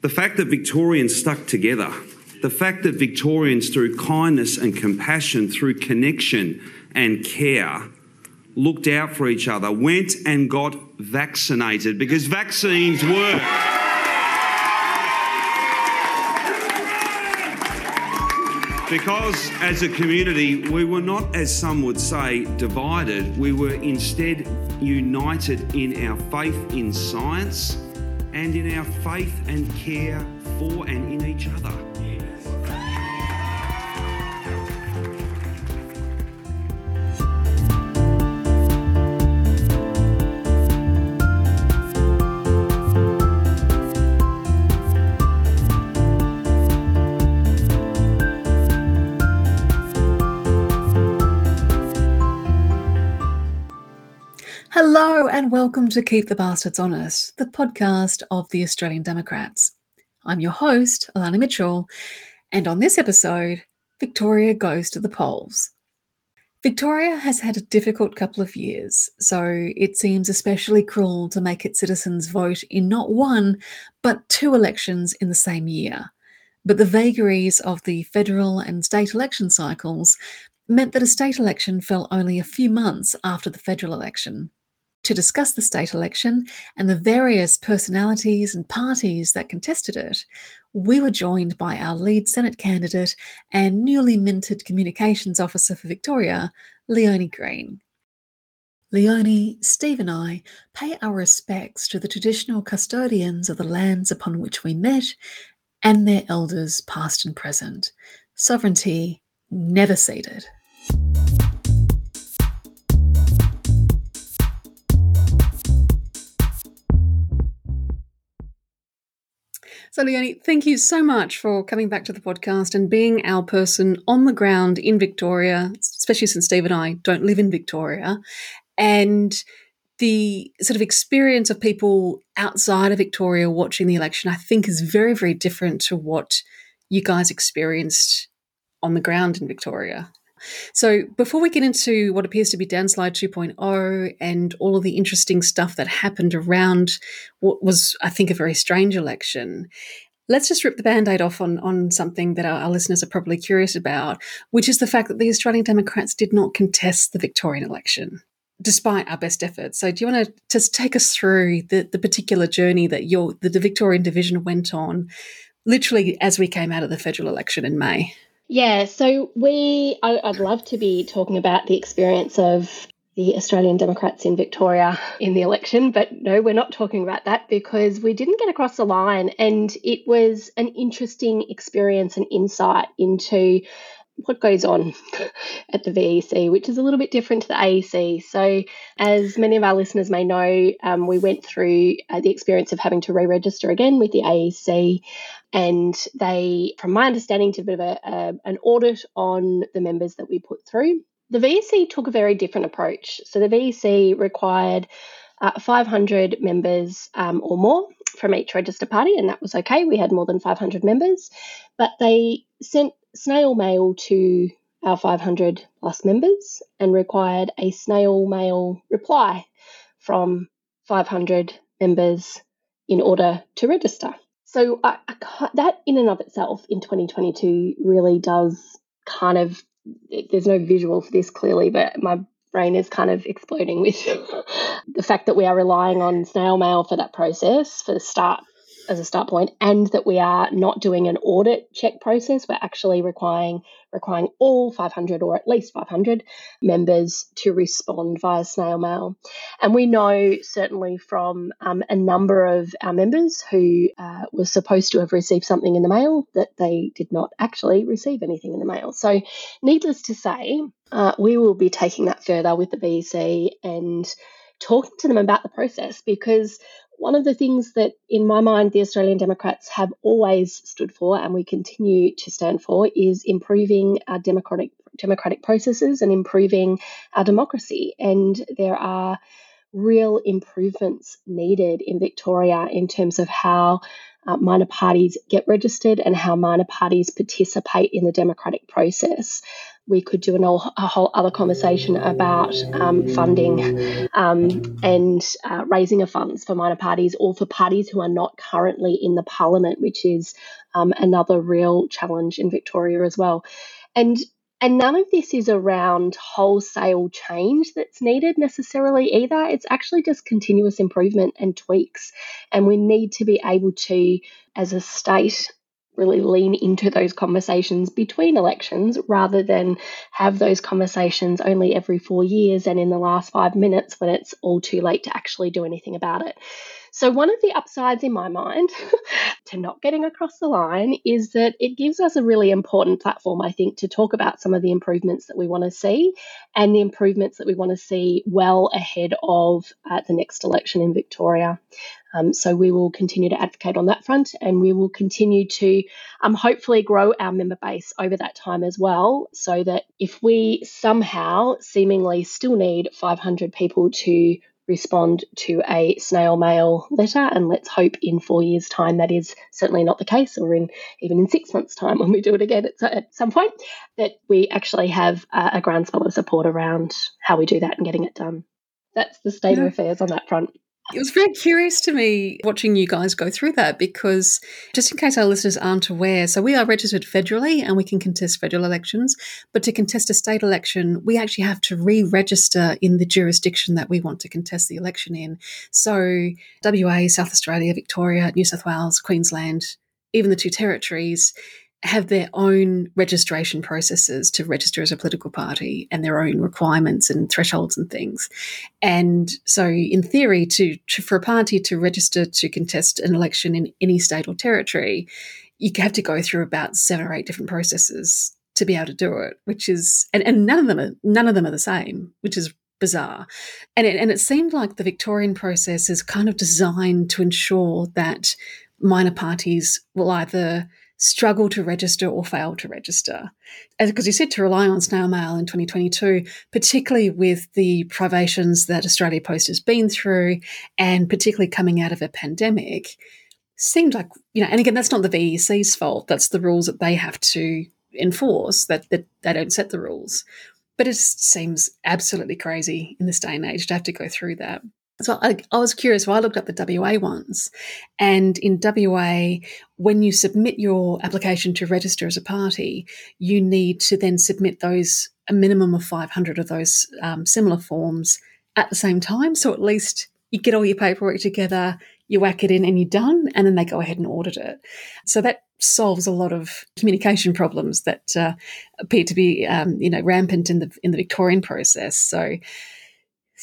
The fact that Victorians stuck together, the fact that Victorians, through kindness and compassion, through connection and care, looked out for each other, went and got vaccinated because vaccines work. Because as a community, we were not, as some would say, divided. We were instead united in our faith in science and in our faith and care for and in each other. Hello, and welcome to Keep the Bastards Honest, the podcast of the Australian Democrats. I'm your host, Alana Mitchell, and on this episode, Victoria goes to the polls. Victoria has had a difficult couple of years, so it seems especially cruel to make its citizens vote in not one, but two elections in the same year. But the vagaries of the federal and state election cycles meant that a state election fell only a few months after the federal election to discuss the state election and the various personalities and parties that contested it, we were joined by our lead Senate candidate and newly minted communications officer for Victoria, Leonie Green. Leonie, Steve, and I pay our respects to the traditional custodians of the lands upon which we met and their elders, past and present. Sovereignty never ceded. So, Leonie, thank you so much for coming back to the podcast and being our person on the ground in Victoria, especially since Steve and I don't live in Victoria. And the sort of experience of people outside of Victoria watching the election, I think, is very, very different to what you guys experienced on the ground in Victoria. So, before we get into what appears to be Danslide 2.0 and all of the interesting stuff that happened around what was, I think, a very strange election, let's just rip the band aid off on, on something that our, our, listeners are probably curious about, which is the fact that the Australian Democrats did not contest the Victorian election. Despite our best efforts. So, do you want to just take us through the, the particular journey that your the, the Victorian division went on, literally as we came out of the federal election in May? Yeah, so we, I, would love to be talking about the experience of the Australian Democrats in Victoria in the election, but no, we're not talking about that because we didn't get across the line. And it was an interesting experience and insight into what goes on at the VEC, which is a little bit different to the AEC. So, as many of our listeners may know, um, we went through uh, the experience of having to re register again with the AEC and they, from my understanding, did a bit of a, an audit on the members that we put through. The VEC took a very different approach. So the VEC required uh, 500 members um, or more from each register party, and that was okay. We had more than 500 members, but they sent snail mail to our 500 plus members and required a snail mail reply from 500 members in order to register. So I, I that in and of itself in 2022 really does kind of there's no visual for this clearly, but my brain is kind of exploding with the fact that we are relying on snail mail for that process for the start as a start point, and that we are not doing an audit check process. We're actually requiring requiring all 500 or at least 500 members to respond via snail mail. And we know certainly from um, a number of our members who uh, were supposed to have received something in the mail that they did not actually receive anything in the mail. So, needless to say, uh, we will be taking that further with the VEC and talking to them about the process because one of the things that, in my mind, the Australian Democrats have always stood for and we continue to stand for is improving our democratic democratic processes and improving our democracy. And there are real improvements needed in Victoria in terms of how uh, minor parties get registered and how minor parties participate in the democratic process. We could do an all, a whole other conversation about um, funding um, and uh, raising of funds for minor parties or for parties who are not currently in the parliament, which is um, another real challenge in Victoria as well. And and none of this is around wholesale change that's needed necessarily either. It's actually just continuous improvement and tweaks. And we need to be able to, as a state, really lean into those conversations between elections rather than have those conversations only every four years and in the last five minutes when it's all too late to actually do anything about it. So, one of the upsides in my mind to not getting across the line is that it gives us a really important platform, I think, to talk about some of the improvements that we want to see and the improvements that we want to see well ahead of uh, the next election in Victoria. Um, so we will continue to advocate on that front and we will continue to um, hopefully grow our member base over that time as well. So that if we somehow seemingly still need 500 people to respond to a snail mail letter. And let's hope in four years' time that is certainly not the case, or in even in six months' time when we do it again at, at some point, that we actually have a, a groundswell of support around how we do that and getting it done. That's the state yeah. of affairs on that front. It was very curious to me watching you guys go through that because, just in case our listeners aren't aware, so we are registered federally and we can contest federal elections. But to contest a state election, we actually have to re register in the jurisdiction that we want to contest the election in. So, WA, South Australia, Victoria, New South Wales, Queensland, even the two territories have their own registration processes to register as a political party and their own requirements and thresholds and things. And so, in theory, to, to, for a party to register to contest an election in any state or territory, you have to go through about seven or eight different processes to be able to do it. Which is, and, and none of them are none of them are the same, which is bizarre. And it, and it seemed like the Victorian process is kind of designed to ensure that minor parties will either struggle to register or fail to register. Because you said to rely on snail mail in 2022, particularly with the privations that Australia Post has been through, and particularly coming out of a pandemic, seemed like, you know, and again, that's not the VEC's fault. That's the rules that they have to enforce, that, that they don't set the rules. But it seems absolutely crazy in this day and age to have to go through that. So I, I, was curious. So I looked up the WA ones, and in WA, when you submit your application to register as a party, you need to then submit those a minimum of 500 of those um, similar forms at the same time. So at least you get all your paperwork together, you whack it in, and you're done, and then they go ahead and audit it. So that solves a lot of communication problems that uh, appear to be, um, you know, rampant in the in the Victorian process. So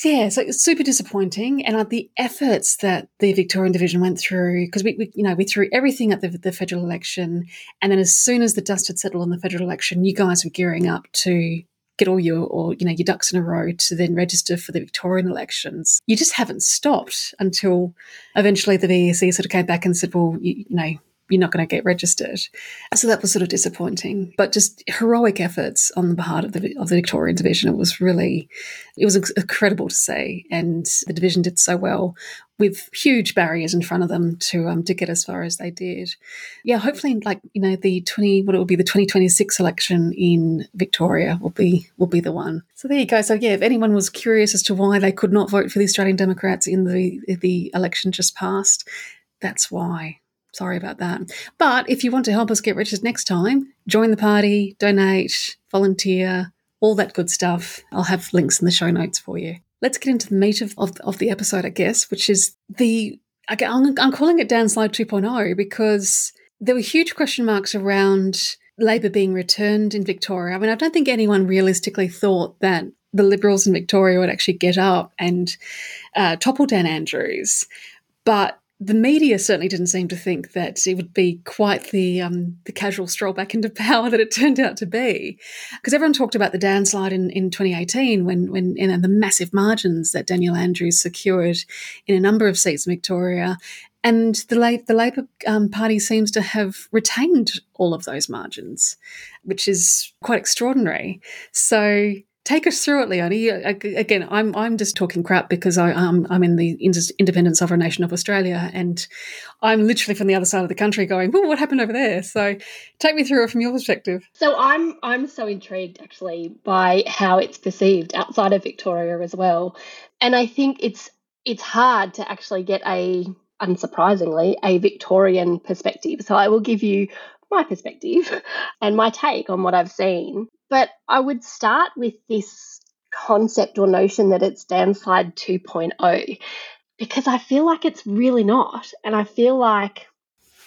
yeah, so it's super disappointing, and uh, the efforts that the Victorian division went through, because we, we, you know, we threw everything at the, the federal election, and then as soon as the dust had settled on the federal election, you guys were gearing up to get all your, or you know, your ducks in a row to then register for the Victorian elections. You just haven't stopped until eventually the VEC sort of came back and said, well, you, you know, you're not going to get registered. So that was sort of disappointing. But just heroic efforts on the part of the of the Victorian division. It was really, it was incredible to see, and the division did so well with huge barriers in front of them to um, to get as far as they did. Yeah, hopefully, like you know, the twenty what it will be the twenty twenty six election in Victoria will be will be the one. So there you go. So yeah, if anyone was curious as to why they could not vote for the Australian Democrats in the the election just passed, that's why. Sorry about that. But if you want to help us get riches next time, join the party, donate, volunteer, all that good stuff. I'll have links in the show notes for you. Let's get into the meat of, of, of the episode, I guess, which is the. I'm, I'm calling it Danslide 2.0 because there were huge question marks around Labor being returned in Victoria. I mean, I don't think anyone realistically thought that the Liberals in Victoria would actually get up and uh, topple Dan Andrews. But the media certainly didn't seem to think that it would be quite the um, the casual stroll back into power that it turned out to be, because everyone talked about the danslide in, in 2018 when when in the massive margins that Daniel Andrews secured in a number of seats in Victoria, and the, the Labor um, Party seems to have retained all of those margins, which is quite extraordinary. So take us through it, Leonie. Again, I'm I'm just talking crap because I, am I'm in the independent sovereign nation of Australia, and I'm literally from the other side of the country, going, "Well, what happened over there?" So, take me through it from your perspective. So I'm I'm so intrigued actually by how it's perceived outside of Victoria as well, and I think it's it's hard to actually get a unsurprisingly a Victorian perspective. So I will give you my perspective and my take on what I've seen. But I would start with this concept or notion that it's danslide 2.0 because I feel like it's really not. And I feel like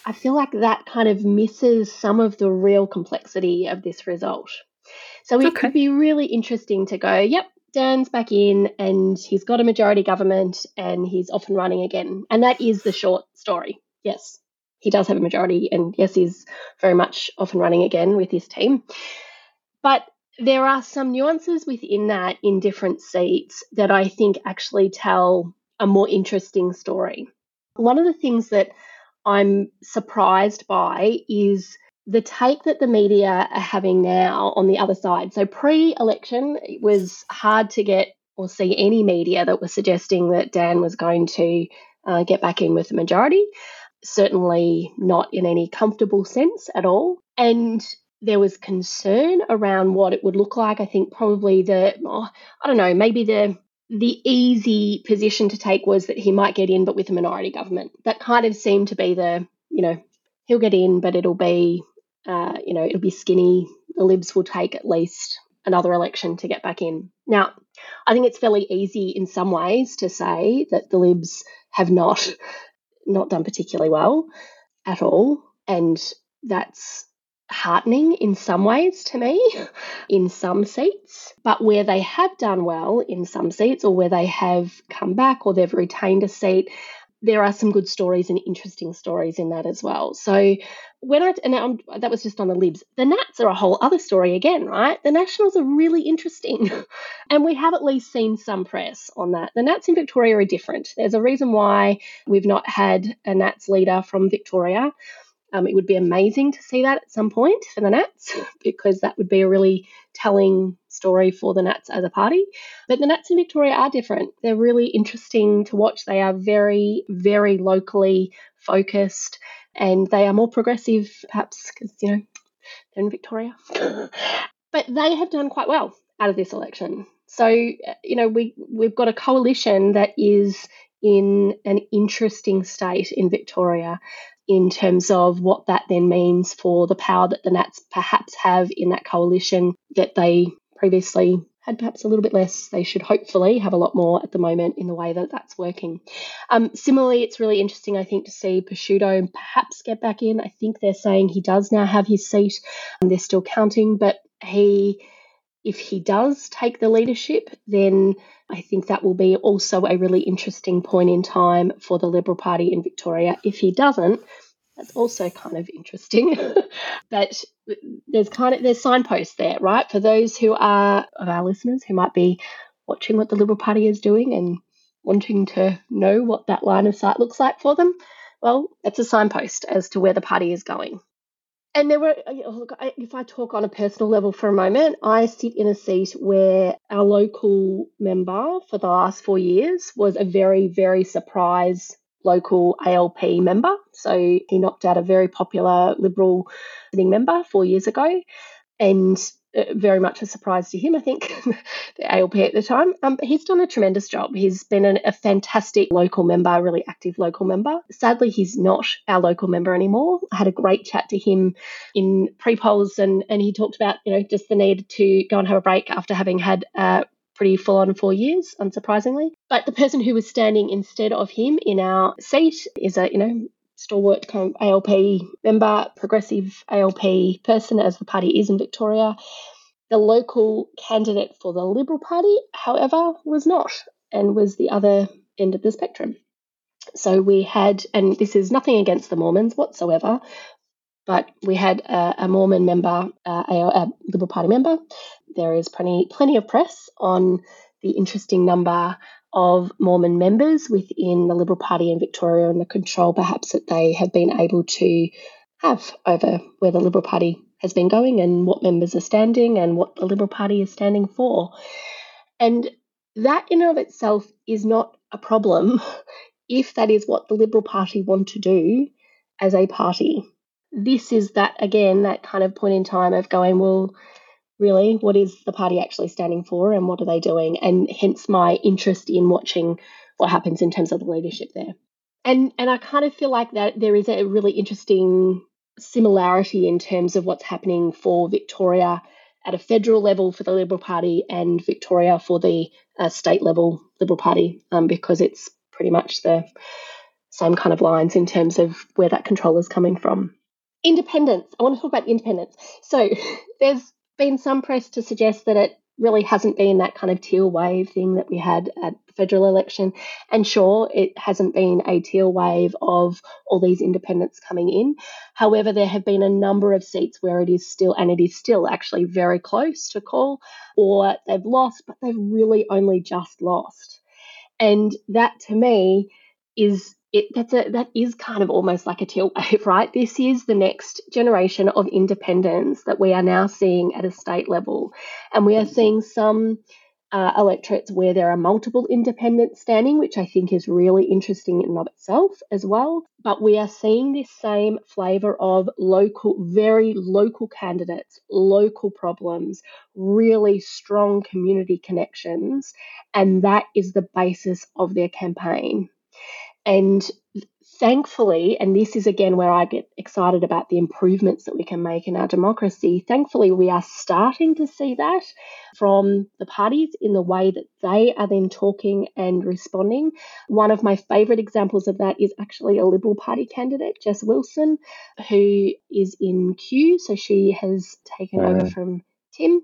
I feel like that kind of misses some of the real complexity of this result. So it okay. could be really interesting to go, yep, Dan's back in and he's got a majority government and he's off and running again. And that is the short story. Yes he does have a majority, and yes, he's very much off and running again with his team. But there are some nuances within that in different seats that I think actually tell a more interesting story. One of the things that I'm surprised by is the take that the media are having now on the other side. So, pre election, it was hard to get or see any media that was suggesting that Dan was going to uh, get back in with the majority certainly not in any comfortable sense at all. And there was concern around what it would look like. I think probably the, oh, I don't know, maybe the the easy position to take was that he might get in, but with a minority government. That kind of seemed to be the, you know, he'll get in, but it'll be, uh, you know, it'll be skinny. The Libs will take at least another election to get back in. Now, I think it's fairly easy in some ways to say that the Libs have not not done particularly well at all. And that's heartening in some ways to me in some seats. But where they have done well in some seats, or where they have come back or they've retained a seat, there are some good stories and interesting stories in that as well. So when I and I'm, that was just on the libs, the Nats are a whole other story again, right? The Nationals are really interesting, and we have at least seen some press on that. The Nats in Victoria are different. There's a reason why we've not had a Nats leader from Victoria. Um, it would be amazing to see that at some point for the Nats because that would be a really telling story for the Nats as a party. But the Nats in Victoria are different. They're really interesting to watch. They are very, very locally focused and they are more progressive, perhaps because, you know, they're in Victoria. but they have done quite well out of this election. So, you know, we, we've got a coalition that is in an interesting state in Victoria in terms of what that then means for the power that the Nats perhaps have in that coalition that they previously had perhaps a little bit less. They should hopefully have a lot more at the moment in the way that that's working. Um, similarly, it's really interesting, I think, to see Pesutto perhaps get back in. I think they're saying he does now have his seat. and they're still counting, but he, if he does take the leadership, then I think that will be also a really interesting point in time for the Liberal Party in Victoria. If he doesn't, that's also kind of interesting. but there's kind of there's signposts there, right? For those who are of our listeners who might be watching what the Liberal Party is doing and wanting to know what that line of sight looks like for them, well, it's a signpost as to where the party is going. And there were, uh, look, if I talk on a personal level for a moment, I sit in a seat where our local member for the last four years was a very, very surprise local ALP member. So he knocked out a very popular Liberal sitting member four years ago. And uh, very much a surprise to him, I think, the ALP at the time. Um, he's done a tremendous job. He's been an, a fantastic local member, a really active local member. Sadly, he's not our local member anymore. I had a great chat to him in pre polls, and, and he talked about you know just the need to go and have a break after having had a pretty full on four years, unsurprisingly. But the person who was standing instead of him in our seat is a you know stalwart kind of ALP member, progressive ALP person, as the party is in Victoria. The local candidate for the Liberal Party, however, was not and was the other end of the spectrum. So we had, and this is nothing against the Mormons whatsoever, but we had a, a Mormon member, uh, a, a, Liberal Party member. There is plenty, plenty of press on the interesting number of Mormon members within the Liberal Party in Victoria and the control perhaps that they have been able to have over where the Liberal Party has been going and what members are standing and what the Liberal Party is standing for. And that in and of itself is not a problem if that is what the Liberal Party want to do as a party. This is that, again, that kind of point in time of going, well, really, what is the party actually standing for and what are they doing? And hence my interest in watching what happens in terms of the leadership there. And and I kind of feel like that there is a really interesting similarity in terms of what's happening for Victoria at a federal level for the Liberal Party and Victoria for the uh, state level Liberal Party, um, because it's pretty much the same kind of lines in terms of where that control is coming from. Independence. I want to talk about independence. So there's been some press to suggest that it really hasn't been that kind of teal wave thing that we had at the federal election. And sure, it hasn't been a teal wave of all these independents coming in. However, there have been a number of seats where it is still, and it is still actually very close to call, or they've lost, but they've really only just lost. And that to me is it that's a that is kind of almost like a teal wave, right? This is the next generation of independents that we are now seeing at a state level, and we are seeing some uh, electorates where there are multiple independents standing, which I think is really interesting in and of itself as well. But we are seeing this same flavour of local, very local candidates, local problems, really strong community connections, and that is the basis of their campaign. And thankfully, and this is again where I get excited about the improvements that we can make in our democracy, thankfully, we are starting to see that from the parties in the way that they are then talking and responding. One of my favourite examples of that is actually a Liberal Party candidate, Jess Wilson, who is in Kew. So she has taken over from Tim.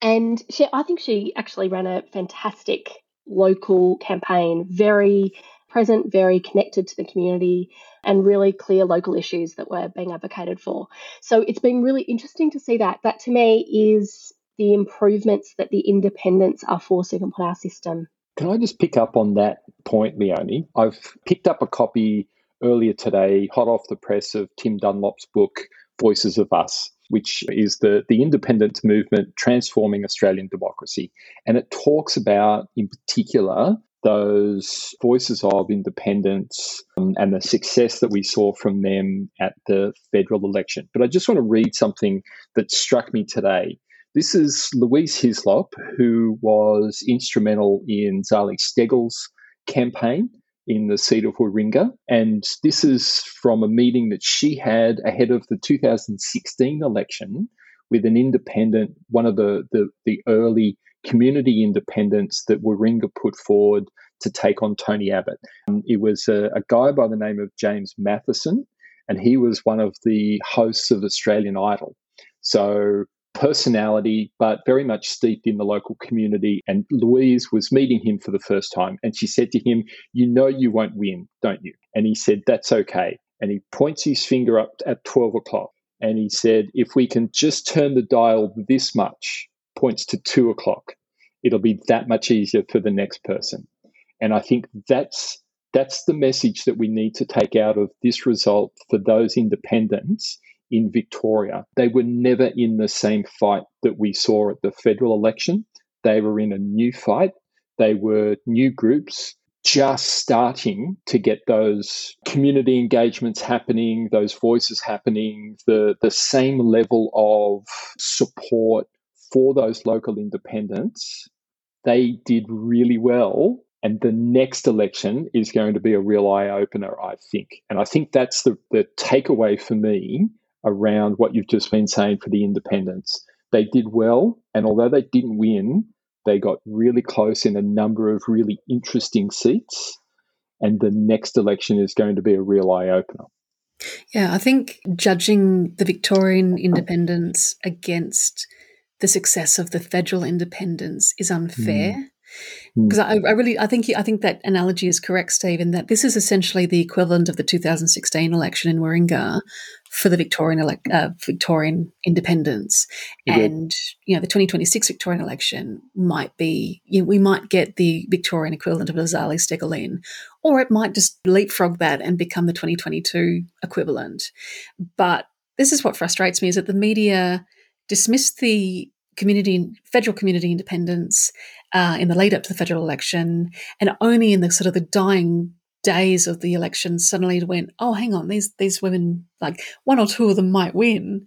And she, I think she actually ran a fantastic local campaign, very present, very connected to the community, and really clear local issues that were being advocated for. So it's been really interesting to see that. That to me is the improvements that the independents are forcing upon our system. Can I just pick up on that point, Leonie? I've picked up a copy earlier today, hot off the press, of Tim Dunlop's book, Voices of Us which is the, the independence movement transforming Australian democracy. And it talks about, in particular, those voices of independence um, and the success that we saw from them at the federal election. But I just want to read something that struck me today. This is Louise Hislop, who was instrumental in Zali Steggall's campaign in the seat of Warringah. And this is from a meeting that she had ahead of the 2016 election with an independent, one of the, the, the early community independents that Warringah put forward to take on Tony Abbott. Um, it was a, a guy by the name of James Matheson, and he was one of the hosts of Australian Idol. So personality, but very much steeped in the local community. And Louise was meeting him for the first time, and she said to him, You know, you won't win, don't you? And he said, That's okay. And he points his finger up at 12 o'clock. And he said, If we can just turn the dial this much, points to two o'clock. It'll be that much easier for the next person. And I think that's that's the message that we need to take out of this result for those independents in Victoria. They were never in the same fight that we saw at the federal election. They were in a new fight. They were new groups just starting to get those community engagements happening, those voices happening, the, the same level of support for those local independents, they did really well. And the next election is going to be a real eye opener, I think. And I think that's the, the takeaway for me around what you've just been saying for the independents. They did well, and although they didn't win, they got really close in a number of really interesting seats. And the next election is going to be a real eye opener. Yeah, I think judging the Victorian independents against the success of the federal independents is unfair. Mm because I, I, really I think I think that analogy is correct, Steve, in that this is essentially the equivalent of the 2016 election in Warringah for the Victorian elect, uh, Victorian independents, and you know the 2026 Victorian election might be you know, we might get the Victorian equivalent of a Zali Steggall in, or it might just leapfrog that and become the 2022 equivalent, but this is what frustrates me is that the media dismissed the community, federal community independents uh, in the lead up to the federal election, and only in the sort of the dying days of the election suddenly went, oh, hang on, these these women, like one or two of them might win,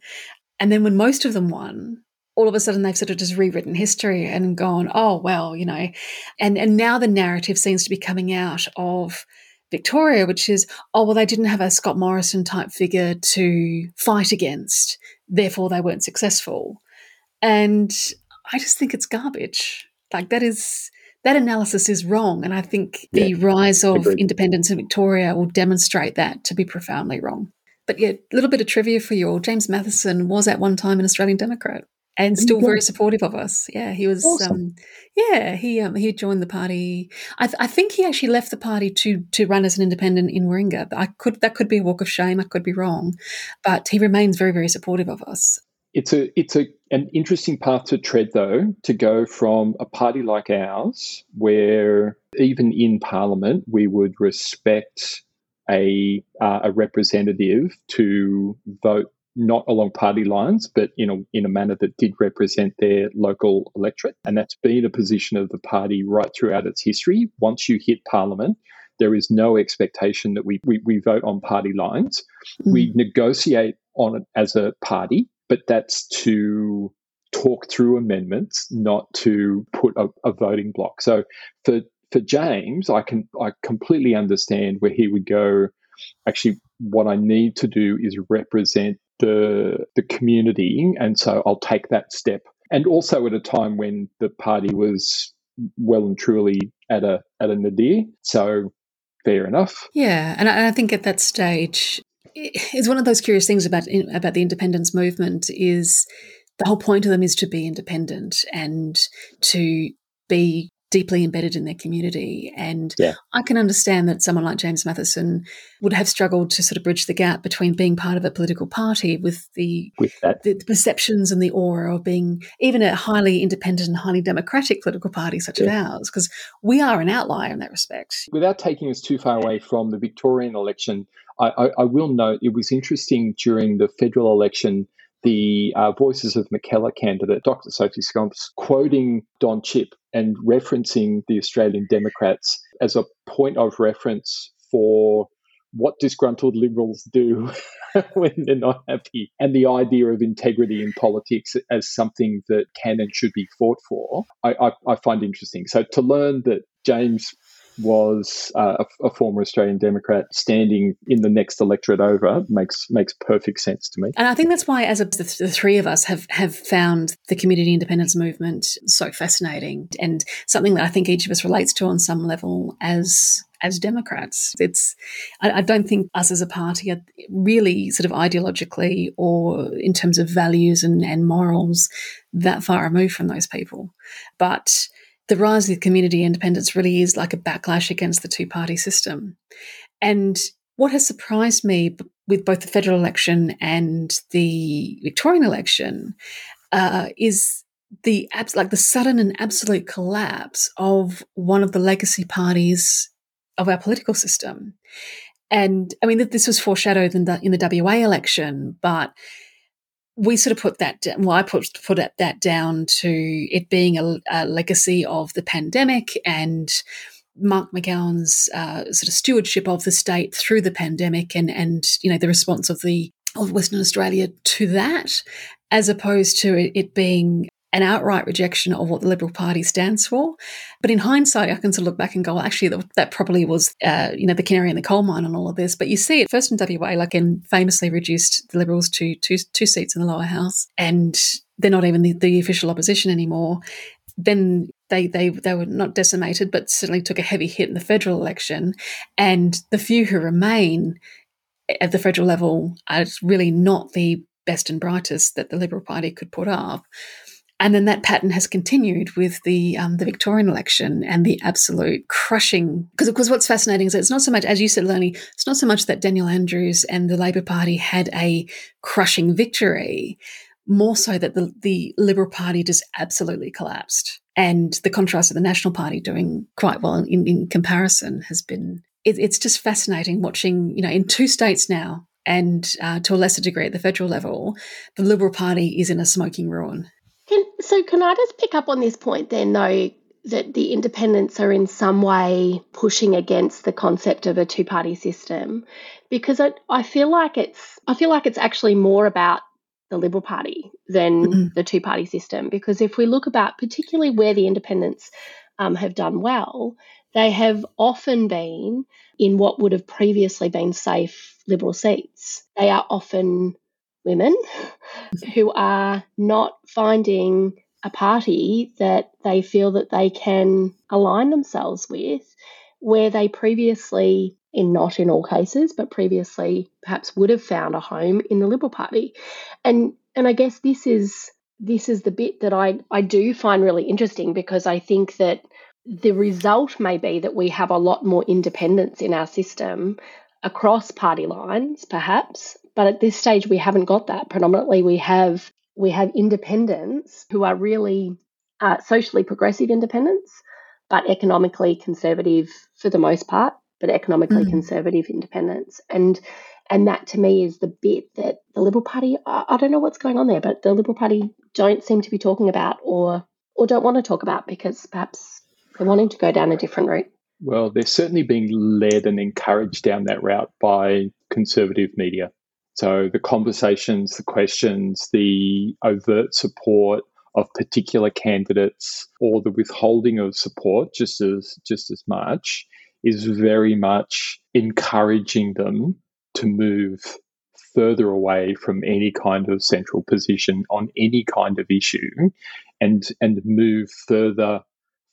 and then when most of them won, all of a sudden they've sort of just rewritten history and gone, oh well, you know, and and now the narrative seems to be coming out of Victoria, which is, oh well, they didn't have a Scott Morrison type figure to fight against, therefore they weren't successful, and I just think it's garbage. Like that is that analysis is wrong, and I think yeah, the rise of agreed. independents in Victoria will demonstrate that to be profoundly wrong. But yeah, a little bit of trivia for you all. James Matheson was at one time an Australian Democrat and still very supportive of us. Yeah, he was. Awesome. Um, yeah, he um, he joined the party. I, th- I, think he actually left the party to to run as an independent in Warringah. I could that could be a walk of shame. I could be wrong, but he remains very very supportive of us. It's a it's a an interesting path to tread though to go from a party like ours, where even in Parliament we would respect a uh, a representative to vote not along party lines, but in a, in a manner that did represent their local electorate. And that's been a position of the party right throughout its history. Once you hit parliament, there is no expectation that we, we, we vote on party lines. Mm. We negotiate on it as a party, but that's to talk through amendments, not to put a, a voting block. So for for James, I can I completely understand where he would go. Actually, what I need to do is represent the the community, and so I'll take that step. And also at a time when the party was well and truly at a at a nadir, so fair enough. Yeah, and I, I think at that stage, it's one of those curious things about about the independence movement is the whole point of them is to be independent and to be deeply embedded in their community. And yeah. I can understand that someone like James Matheson would have struggled to sort of bridge the gap between being part of a political party with the, with that. the, the perceptions and the aura of being even a highly independent and highly democratic political party such yeah. as ours, because we are an outlier in that respect. Without taking us too far away from the Victorian election, I, I, I will note it was interesting during the federal election the uh, Voices of Mackellar candidate, Dr. Sophie Scamps, quoting Don Chipp and referencing the Australian Democrats as a point of reference for what disgruntled liberals do when they're not happy, and the idea of integrity in politics as something that can and should be fought for, I, I, I find interesting. So to learn that James was uh, a, a, former Australian Democrat standing in the next electorate over makes makes perfect sense to me. And I think that's why, as a, the, the, three of us have have found the community independence movement so fascinating and something that I think each of us relates to on some level as as Democrats. It's I, I don't think us as a party are really sort of ideologically or in terms of values and, and morals that far removed from those people, but the rise of community independents really is like a backlash against the two party system. And what has surprised me with both the federal election and the Victorian election uh, is the like the sudden and absolute collapse of one of the legacy parties of our political system. And I mean, this was foreshadowed in the, in the WA election, but we sort of put that down, well, I put, put that down to it being a, a legacy of the pandemic and Mark McGowan's uh, sort of stewardship of the state through the pandemic and, and, you know, the response of the, of Western Australia to that, as opposed to it, it being an outright rejection of what the Liberal Party stands for. But in hindsight, I can sort of look back and go, well, actually, that, probably was, uh, you know, the canary in the coal mine on all of this. But you see it first in WA, like, and famously reduced the Liberals to two, two seats in the lower house, and they're not even the, the official opposition anymore. Then they, they they were not decimated, but certainly took a heavy hit in the federal election. And the few who remain at the federal level are really not the best and brightest that the Liberal Party could put up. And then that pattern has continued with the um, the Victorian election and the absolute crushing. Because of course, what's fascinating is that it's not so much, as you said, Lenny, it's not so much that Daniel Andrews and the Labor Party had a crushing victory, more so that the, the Liberal Party just absolutely collapsed. And the contrast of the National Party doing quite well in, in comparison has been. It, it's just fascinating watching, you know, in two states now and uh, to a lesser degree at the federal level, the Liberal Party is in a smoking ruin. Can, so, can I just pick up on this point then, though, that the independents are in some way pushing against the concept of a two-party system? Because I, I feel like it's I feel like it's actually more about the Liberal Party than mm-hmm. the two-party system. Because if we look about particularly where the independents um, have done well, they have often been in what would have previously been safe Liberal seats. They are often women who are not finding a party that they feel that they can align themselves with where they previously in not in all cases but previously perhaps would have found a home in the liberal party and and i guess this is this is the bit that i i do find really interesting because i think that the result may be that we have a lot more independents in our system across party lines, perhaps. But at this stage, we haven't got that. Predominantly, we have we have independents who are really uh, socially progressive independents, but economically conservative for the most part. But economically mm. conservative independents, and and that to me is the bit that the Liberal Party. I, I don't know what's going on there, but the Liberal Party don't seem to be talking about, or or don't want to talk about because perhaps they're wanting to go down a different route. Well, they're certainly being led and encouraged down that route by conservative media. So the conversations, the questions, the overt support of particular candidates or the withholding of support just as just as much is very much encouraging them to move further away from any kind of central position on any kind of issue and and move further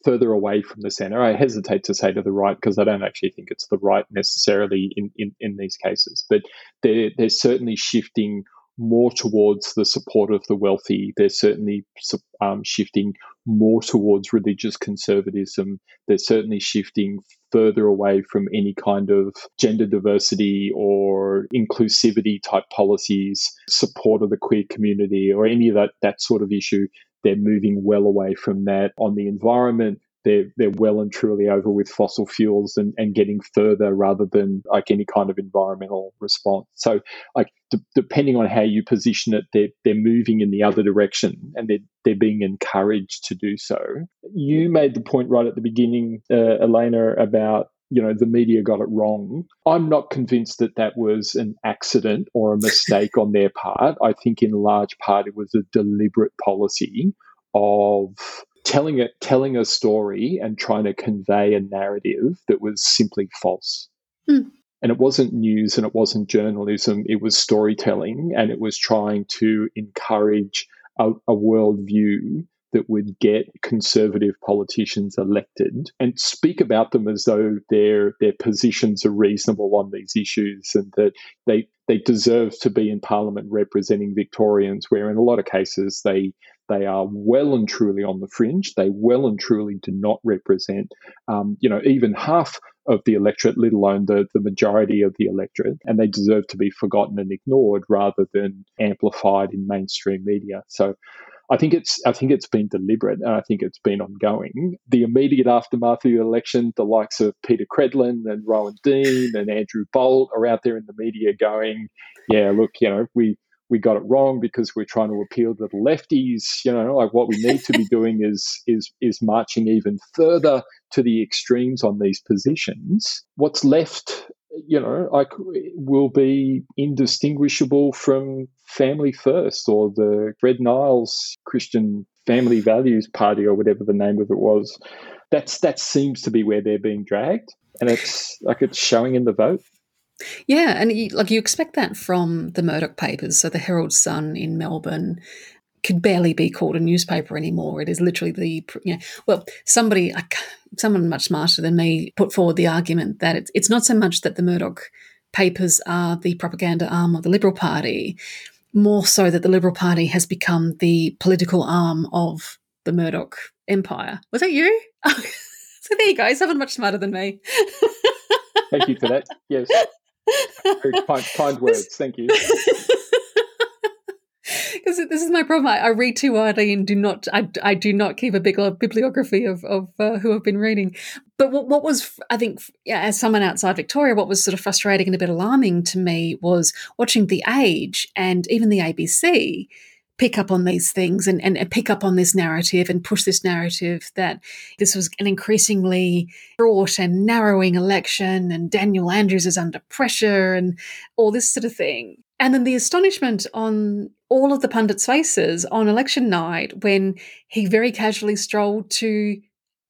further away from the center. I hesitate to say to the right because I don't actually think it's the right necessarily in, in, in these cases, but they're, they're certainly shifting more towards the support of the wealthy. They're certainly um, shifting more towards religious conservatism. They're certainly shifting further away from any kind of gender diversity or inclusivity type policies, support of the queer community, or any of that, that sort of issue. They're moving well away from that. On the environment, they're they're well and truly over with fossil fuels and, and getting further rather than like any kind of environmental response. So like d- depending on how you position it, they're they're moving in the other direction and they're they're being encouraged to do so. You made the point right at the beginning, uh, Elena, about you know the media got it wrong. I'm not convinced that that was an accident or a mistake on their part. I think in large part it was a deliberate policy of telling it telling a story and trying to convey a narrative that was simply false. Hmm. And it wasn't news and it wasn't journalism, it was storytelling and it was trying to encourage a, a worldview that would get conservative politicians elected and speak about them as though their their positions are reasonable on these issues and that they they deserve to be in parliament representing Victorians where in a lot of cases they they are well and truly on the fringe. They well and truly do not represent um, you know even half of the electorate let alone the, the majority of the electorate and they deserve to be forgotten and ignored rather than amplified in mainstream media. So I think it's I think it's been deliberate and I think it's been ongoing. The immediate aftermath of the election, the likes of Peta Credlin and Rowan Dean and Andrew Bolt are out there in the media going, "Yeah, look, you know, we we got it wrong because we're trying to appeal to the lefties. You know, like what we need to be doing is is is marching even further to the extremes on these positions. What's left you know, like will be indistinguishable from Family First or the Fred Nile's Christian Family Values Party or whatever the name of it was. That's that seems to be where they're being dragged, and it's like it's showing in the vote. Yeah, and you, like you expect that from the Murdoch papers. So the Herald Sun in Melbourne, could barely be called a newspaper anymore. It is literally the you know, well, somebody, someone much smarter than me, put forward the argument that it's it's not so much that the Murdoch papers are the propaganda arm of the Liberal Party, more so that the Liberal Party has become the political arm of the Murdoch empire. Was that you? so there you go. Someone much smarter than me. Thank you for that. Yes. Very kind, kind words. Thank you this is, this is my problem. I, I, read too widely and do not. I, I do not keep a big bibliography of of uh, who I've been reading. But what, what was I think, yeah, as someone outside Victoria, what was sort of frustrating and a bit alarming to me was watching the Age and even the ABC pick up on these things and, and, and, pick up on this narrative and push this narrative that this was an increasingly fraught and narrowing election and Daniel Andrews is under pressure and all this sort of thing. And then the astonishment on all of the pundits' faces on election night when he very casually strolled to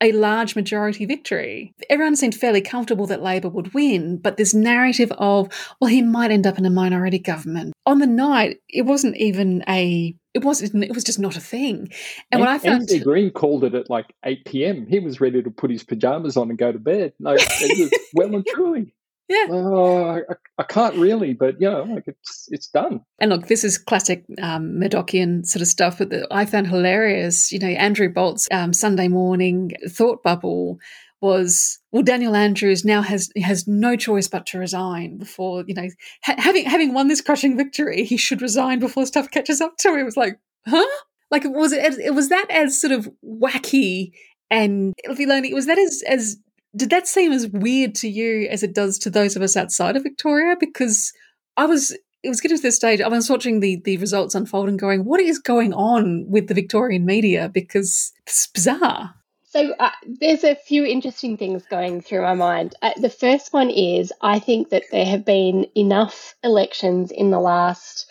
a large majority victory. Everyone seemed fairly comfortable that Labor would win, but this narrative of, well, he might end up in a minority government. On the night, it wasn't even a it was it was just not a thing. And, and what I found Anthony Green called it at like eight PM. He was ready to put his pajamas on and go to bed. No, it was well and truly. Yeah. Oh, I, I, can't really, but you know, like it's it's done. And look, this is classic um, Murdochian sort of stuff, but the, I found hilarious. You know, Andrew Bolt's um, Sunday morning thought bubble was well Daniel Andrews now has has no choice but to resign before you know ha- having having won this crushing victory he should resign before stuff catches up to him it was like huh like was it it was that as sort of wacky and Filoni was that as as did that seem as weird to you as it does to those of us outside of Victoria? Because I was it was getting to this stage I was watching the the results unfold and going what is going on with the Victorian media? Because it's bizarre. So uh, there's a few interesting things going through my mind. Uh, the first one is I think that there have been enough elections in the last,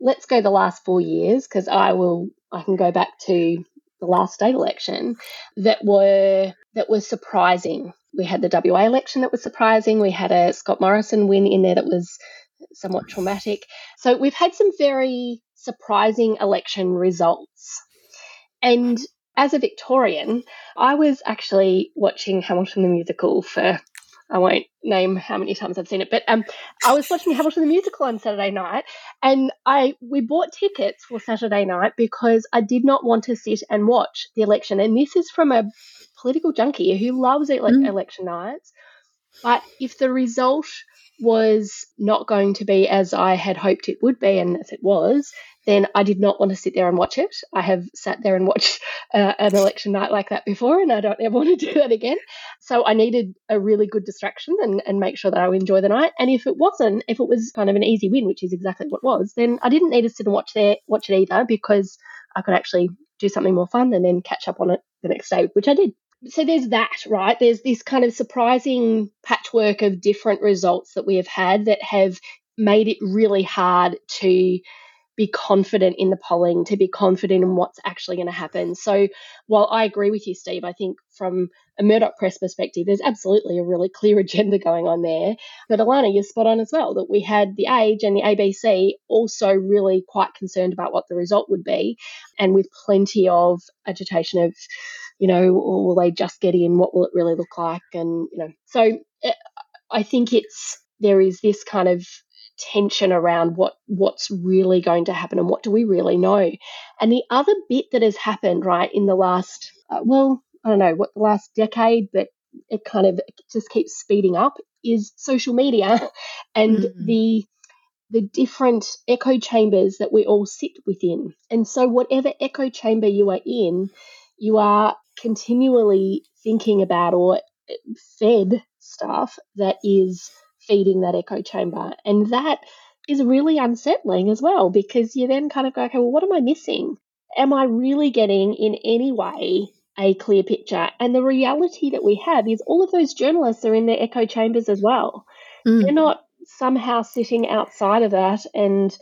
let's go the last four years, because I will, I can go back to the last state election that were that was surprising. We had the WA election that was surprising. We had a Scott Morrison win in there that was somewhat traumatic. So we've had some very surprising election results. And as a Victorian, I was actually watching Hamilton the musical for I won't name how many times I've seen it, but um, I was watching Hamilton the musical on Saturday night, and I we bought tickets for Saturday night because I did not want to sit and watch the election. And this is from a political junkie who loves ele- mm. election nights. But if the result was not going to be as I had hoped it would be, and as it was, then I did not want to sit there and watch it. I have sat there and watched uh, an election night like that before, and I don't ever want to do that again. So I needed a really good distraction and, and make sure that I would enjoy the night. And if it wasn't, if it was kind of an easy win, which is exactly what was, then I didn't need to sit and watch there watch it either because I could actually do something more fun and then catch up on it the next day, which I did so there's that, right? There's this kind of surprising patchwork of different results that we have had that have made it really hard to be confident in the polling, to be confident in what's actually going to happen. So, while I agree with you, Steve, I think from a Murdoch Press perspective, there's absolutely a really clear agenda going on there. But Alana, you're spot on as well that we had the Age and the ABC also really quite concerned about what the result would be, and with plenty of agitation of, you know, or will they just get in? What will it really look like? And you know, so eh, I think it's there is this kind of tension around what what's really going to happen and what do we really know. And the other bit that has happened right in the last uh, well, I don't know what the last decade, but it kind of just keeps speeding up is social media and mm-hmm. the the different echo chambers that we all sit within. And so whatever echo chamber you are in, you are continually thinking about or fed stuff that is feeding that echo chamber. And that is really unsettling as well because you then kind of go, okay, well, what am I missing? Am I really getting in any way a clear picture? And the reality that we have is all of those journalists are in their echo chambers as well. Mm. They're not somehow sitting outside of that and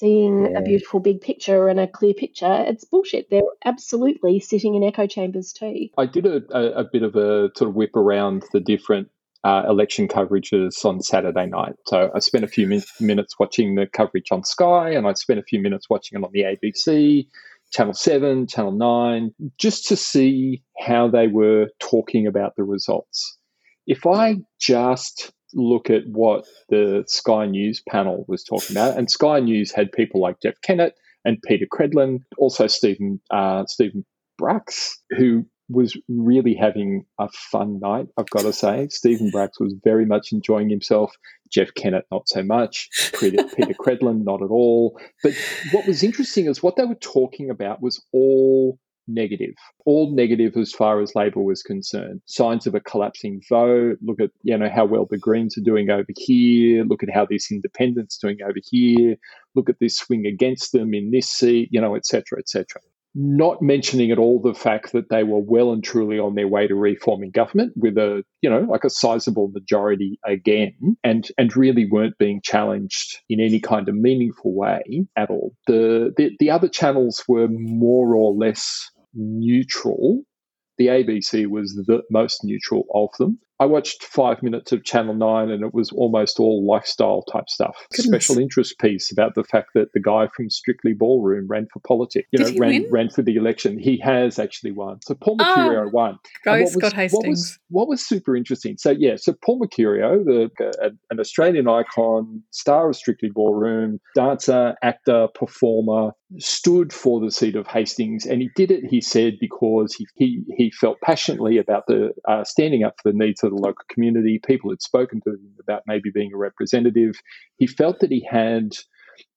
seeing yeah. a beautiful big picture and a clear picture. It's bullshit. They're absolutely sitting in echo chambers too. I did a, a, a bit of a sort of whip around the different uh, election coverages on Saturday night. So I spent a few min- minutes watching the coverage on Sky, and I spent a few minutes watching it on the ABC, Channel 7, Channel 9, just to see how they were talking about the results. If I just look at what the Sky News panel was talking about, and Sky News had people like Jeff Kennett and Peta Credlin, also Stephen uh, Stephen Bracks, who was really having a fun night, I've got to say. Stephen Bracks was very much enjoying himself. Jeff Kennett, not so much. Peta, Peta Credlin, not at all. But what was interesting is what they were talking about was all negative, all negative as far as Labor was concerned. Signs of a collapsing vote. Look at you know how well the Greens are doing over here. Look at how this Independent's doing over here. Look at this swing against them in this seat. You know, etc. etc not mentioning at all the fact that they were well and truly on their way to reforming government with a you know like a sizable majority again and and really weren't being challenged in any kind of meaningful way at all the the, the other channels were more or less neutral the ABC was the most neutral of them. I watched five minutes of Channel 9 and it was almost all lifestyle type stuff. Goodness. Special interest piece about the fact that the guy from Strictly Ballroom ran for politics, you Did know, ran, win? ran for the election. He has actually won. So Paul Mercurio oh, won. Go was, Scott Hastings. What was, what was, super interesting? So, yeah, so Paul Mercurio, the, uh, an Australian icon, star of Strictly Ballroom, dancer, actor, performer, stood for the seat of Hastings. And he did it, he said, because he, he, he felt passionately about the uh, standing up for the needs of the local community. People had spoken to him about maybe being a representative. He felt that he had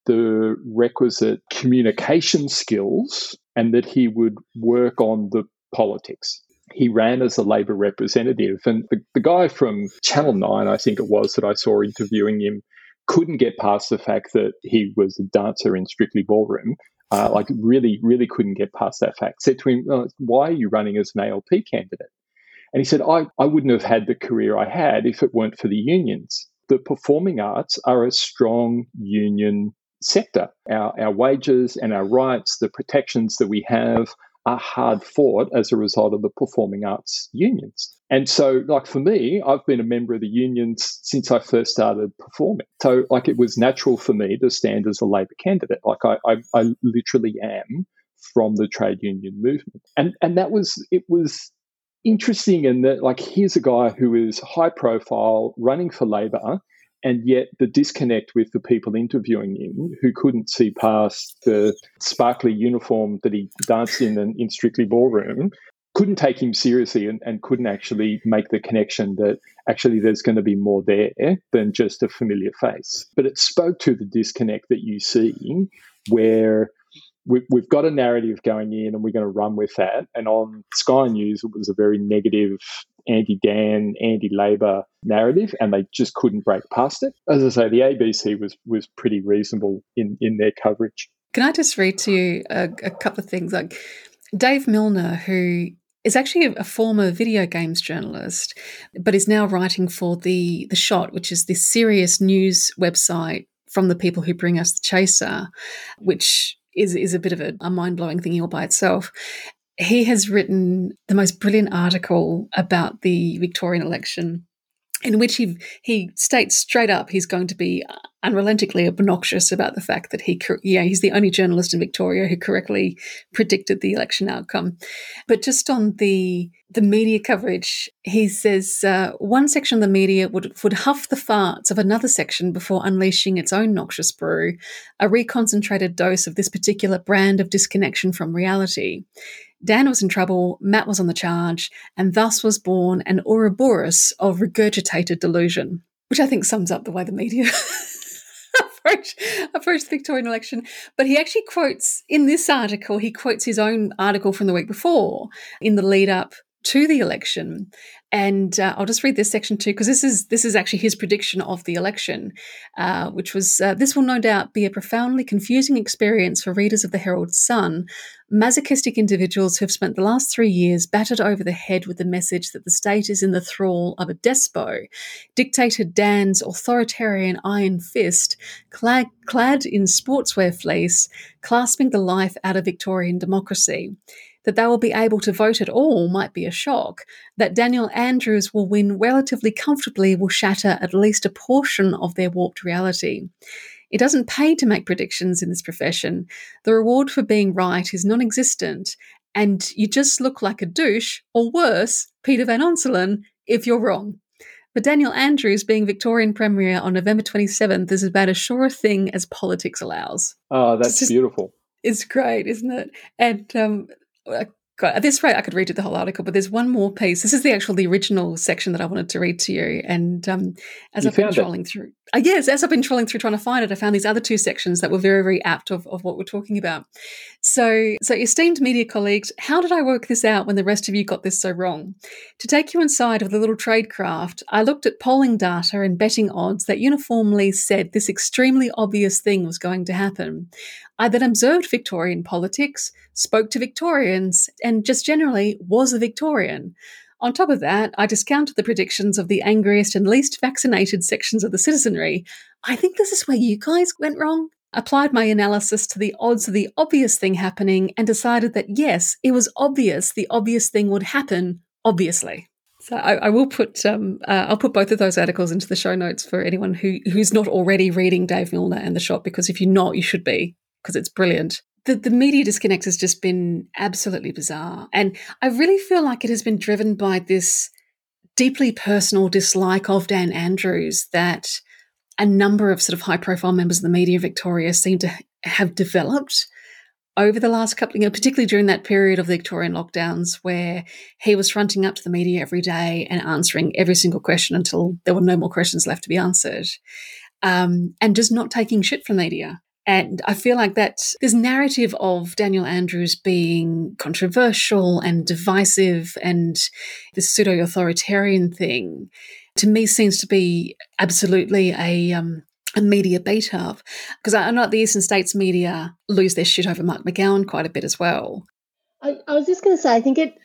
the requisite communication skills and that he would work on the politics. He ran as a Labor representative, and the, the guy from Channel 9, I think it was, that I saw interviewing him, couldn't get past the fact that he was a dancer in Strictly Ballroom. Uh, like really, really couldn't get past that fact. Said to him, oh, "Why are you running as an ALP candidate?" And he said, I, I wouldn't have had the career I had if it weren't for the unions. The performing arts are a strong union sector. Our, our wages and our rights, the protections that we have, are hard fought as a result of the performing arts unions. And so, like for me, I've been a member of the unions since I first started performing. So, like, it was natural for me to stand as a Labor candidate. Like, I, I, I literally am from the trade union movement. And, and that was, it was interesting in that, like, here's a guy who is high profile, running for Labor, and yet the disconnect with the people interviewing him who couldn't see past the sparkly uniform that he danced in and in Strictly Ballroom couldn't take him seriously and, and couldn't actually make the connection that actually there's going to be more there than just a familiar face. But it spoke to the disconnect that you see where we, we've got a narrative going in and we're going to run with that. And on Sky News, it was a very negative anti Dan, anti Labor narrative, and they just couldn't break past it. As I say, the ABC was was pretty reasonable in in their coverage. Can I just read to you a, a couple of things? Like Dave Milner, who is actually a, former video games journalist, but is now writing for the the Shot, which is this serious news website from the people who bring us the Chaser, which is is a bit of a, a mind blowing thing all by itself. He has written the most brilliant article about the Victorian election in which he he states straight up he's going to be unrelentingly obnoxious about the fact that he yeah he's the only journalist in Victoria who correctly predicted the election outcome. But just on the the media coverage, he says uh, one section of the media would would huff the farts of another section before unleashing its own noxious brew, a reconcentrated dose of this particular brand of disconnection from reality. Dan was in trouble, Matt was on the charge, and thus was born an Ouroboros of regurgitated delusion, which I think sums up the way the media approach, approach the Victorian election. But he actually quotes, in this article, he quotes his own article from the week before in the lead up to the election. And uh, I'll just read this section too, because this is this is actually his prediction of the election, uh, which was uh, this will no doubt be a profoundly confusing experience for readers of the Herald Sun, masochistic individuals who have spent the last three years battered over the head with the message that the state is in the thrall of a despot, dictated Dan's authoritarian iron fist, clad, clad in sportswear fleece, clasping the life out of Victorian democracy that they will be able to vote at all might be a shock. That Daniel Andrews will win relatively comfortably will shatter at least a portion of their warped reality. It doesn't pay to make predictions in this profession. The reward for being right is non existent, and you just look like a douche, or worse, Peter Van Onselen, if you're wrong. But Daniel Andrews being Victorian Premier on November 27th is about as sure a thing as politics allows. Oh, that's just, beautiful. It's great, isn't it? And um, God, at this rate, I could read you the whole article, but there's one more piece. This is the actual, the original section that I wanted to read to you. And um, as You I've been found it? trolling through, uh, yes, as I've been trolling through trying to find it, I found these other two sections that were very, very apt of, of what we're talking about. So, so esteemed media colleagues, how did I work this out when the rest of you got this so wrong? To take you inside of the little tradecraft, I looked at polling data and betting odds that uniformly said this extremely obvious thing was going to happen. I then observed Victorian politics, spoke to Victorians, and just generally was a Victorian. On top of that, I discounted the predictions of the angriest and least vaccinated sections of the citizenry. I think this is where you guys went wrong. Applied my analysis to the odds of the obvious thing happening and decided that yes, it was obvious the obvious thing would happen, obviously. So I, I will put um, uh, I'll put both of those articles into the show notes for anyone who who's not already reading Dave Milner and the Shot because if you're not, you should be because it's brilliant. The, the media disconnect has just been absolutely bizarre. And I really feel like it has been driven by this deeply personal dislike of Dan Andrews that a number of sort of high profile members of the media Victoria seem to have developed over the last couple, you know, particularly during that period of the Victorian lockdowns where he was fronting up to the media every day and answering every single question until there were no more questions left to be answered. Um, and just not taking shit from the media. And I feel like that this narrative of Daniel Andrews being controversial and divisive and this pseudo authoritarian thing to me seems to be absolutely a, um, a media beat up. Because I know the Eastern States media lose their shit over Mark McGowan quite a bit as well. I, I was just going to say, I think it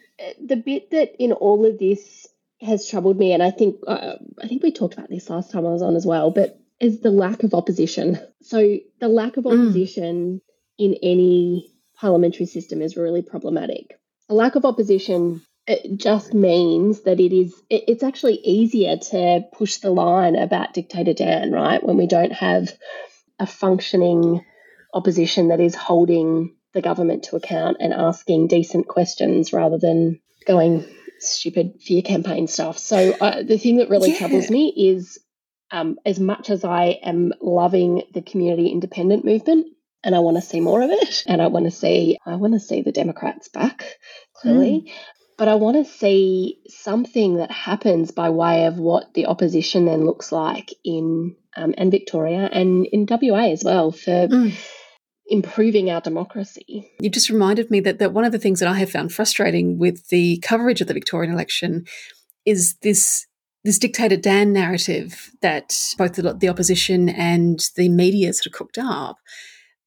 the bit that in all of this has troubled me, and I think uh, I think we talked about this last time I was on as well, but is the lack of opposition. So the lack of Mm. opposition in any parliamentary system is really problematic. A lack of opposition it just means that it is it, it's actually easier to push the line about dictator Dan, right? When we don't have a functioning opposition that is holding the government to account and asking decent questions rather than going stupid fear campaign stuff. So uh, the thing that really Yeah. troubles me is um, as much as I am loving the community independent movement and I want to see more of it and I want to see I want to see the Democrats back clearly but I want to see something that happens by way of what the opposition then looks like in um, and Victoria and in WA as well for Mm. improving our democracy. You just reminded me that, that one of the things that I have found frustrating with the coverage of the Victorian election is this this dictator Dan narrative that both the, the opposition and the media sort of cooked up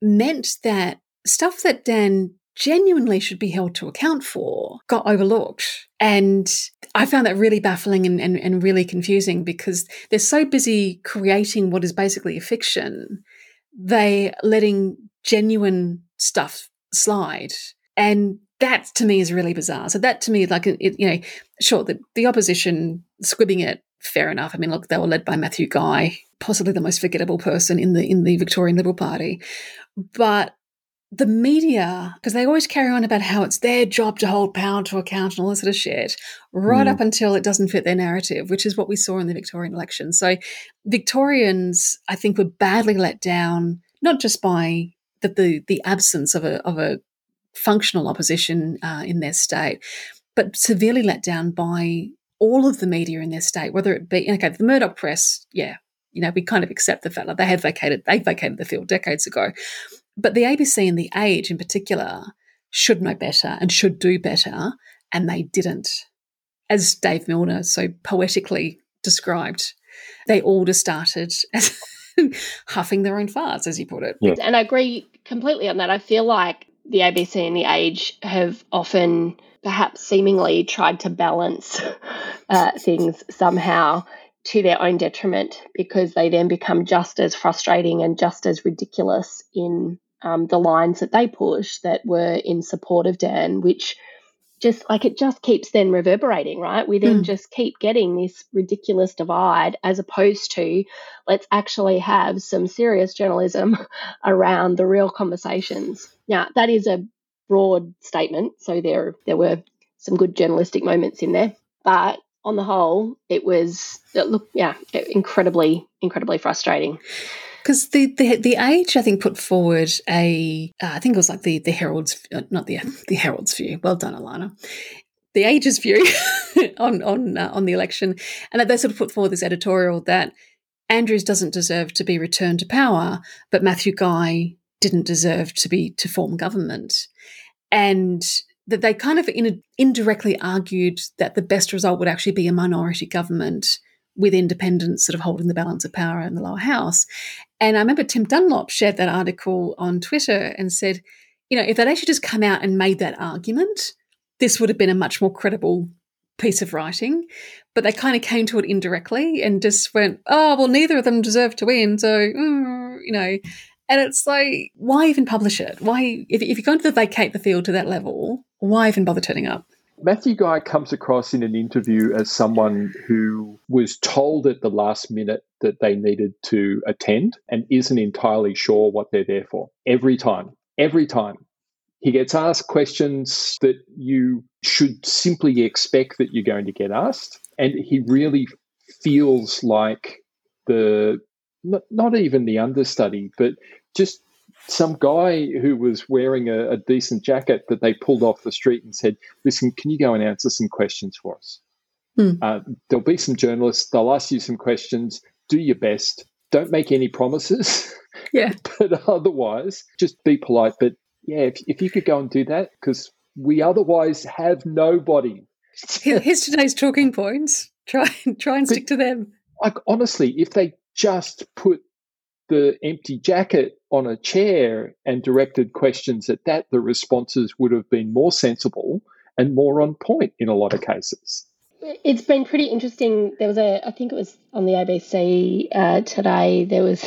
meant that stuff that Dan genuinely should be held to account for got overlooked. And I found that really baffling and, and, and really confusing because they're so busy creating what is basically a fiction, they letting genuine stuff slide. And that to me is really bizarre. So that to me, like, it, you know, sure, the, the opposition squibbing it, fair enough. I mean, look, they were led by Matthew Guy, possibly the most forgettable person in the in the Victorian Liberal Party. But the media, because they always carry on about how it's their job to hold power to account and all this sort of shit, right Mm. up until it doesn't fit their narrative, which is what we saw in the Victorian election. So Victorians, I think, were badly let down, not just by the the, the absence of a of a functional opposition uh, in their state, but severely let down by all of the media in their state, whether it be okay, the Murdoch press, yeah, you know, we kind of accept the fact that they had vacated they vacated the field decades ago. But the ABC and the Age in particular should know better and should do better, and they didn't. As Dave Milner so poetically described, they all just started as huffing their own farts, as he put it. Yeah. And I agree completely on that. I feel like the ABC and the Age have often, perhaps seemingly, tried to balance uh, things somehow to their own detriment because they then become just as frustrating and just as ridiculous in um, the lines that they push that were in support of Dan, which just like it just keeps then reverberating, right? We then Mm. just keep getting this ridiculous divide as opposed to let's actually have some serious journalism around the real conversations. Now, that is a broad statement, so there there were some good journalistic moments in there, but on the whole, it was it look yeah, incredibly incredibly frustrating. Because the, the the age, I think, put forward a, uh, I think it was like the the Herald's, uh, not the the Herald's view. Well done, Alana. The Age's view on on uh, on the election, and they sort of put forward this editorial that Andrews doesn't deserve to be returned to power, but Matthew Guy didn't deserve to be to form government, and that they kind of in, indirectly argued that the best result would actually be a minority government with independents sort of holding the balance of power in the lower house. And I remember Tim Dunlop shared that article on Twitter and said, you know, if they'd actually just come out and made that argument, this would have been a much more credible piece of writing. But they kind of came to it indirectly and just went, oh, well, neither of them deserve to win. So, mm, you know, and it's like, why even publish it? Why, if, if you're going to vacate the field to that level, why even bother turning up? Matthew Guy comes across in an interview as someone who was told at the last minute that they needed to attend and isn't entirely sure what they're there for. Every time, every time. He gets asked questions that you should simply expect that you're going to get asked. And he really feels like the, not, not even the understudy, but just some guy who was wearing a, a, decent jacket that they pulled off the street and said, "Listen, can you go and answer some questions for us?" Hmm. Uh, there'll be some journalists. They'll ask you some questions. Do your best. Don't make any promises. Yeah. but otherwise, just be polite. But yeah, if, if you could go and do that, because we otherwise have nobody. Here's today's talking points. Try try and stick to them. Like honestly, if they just put the empty jacket on a chair and directed questions at that, the responses would have been more sensible and more on point in a lot of cases. It's been pretty interesting. There was a, I think it was on the ABC uh, today, there was,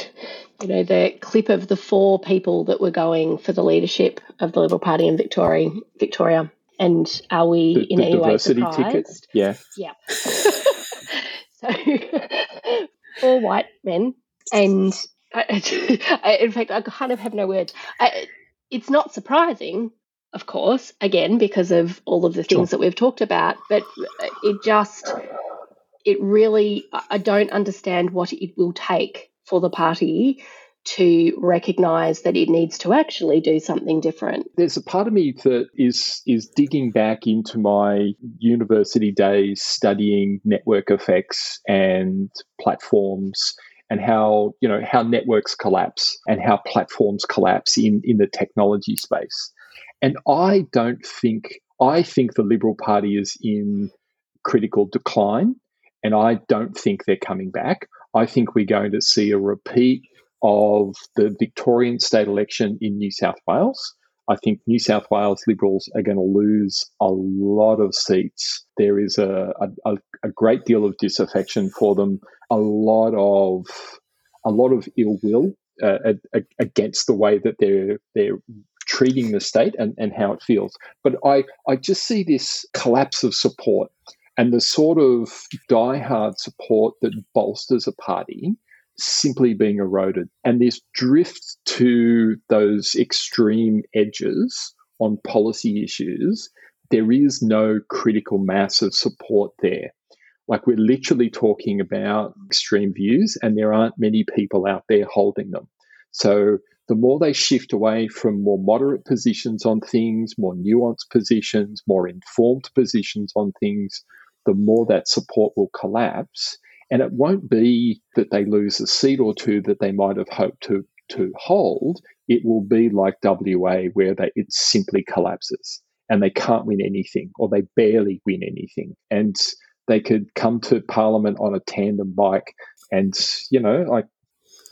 you know, the clip of the four people that were going for the leadership of the Liberal Party in Victoria. Victoria. And are we the, in the any way surprised? Ticket? Yeah. Yeah. so, four white men and I, in fact, I kind of have no words. I, it's not surprising, of course, again, because of all of the things sure. that we've talked about, but uh, it just, it really, I don't understand what it will take for the party to recognize that it needs to actually do something different. There's a part of me that is is digging back into my university days studying network effects and platforms and how you know how networks collapse and how platforms collapse in in the technology space. And I don't think I think the Liberal Party is in critical decline, and I don't think they're coming back. I think we're going to see a repeat of the Victorian state election in New South Wales. I think New South Wales Liberals are going to lose a lot of seats. There is a, a, a great deal of disaffection for them, a lot of a lot of ill will uh, against the way that they're they're treating the state and, and how it feels. But I, I just see this collapse of support and the sort of die-hard support that bolsters a party simply being eroded. And this drift to those extreme edges on policy issues, there is no critical mass of support there. Like we're literally talking about extreme views, and there aren't many people out there holding them. So the more they shift away from more moderate positions on things, more nuanced positions, more informed positions on things, the more that support will collapse. And it won't be that they lose a seat or two that they might have hoped to, to hold. It will be like WA, where they, it simply collapses and they can't win anything or they barely win anything. And they could come to Parliament on a tandem bike and, you know, like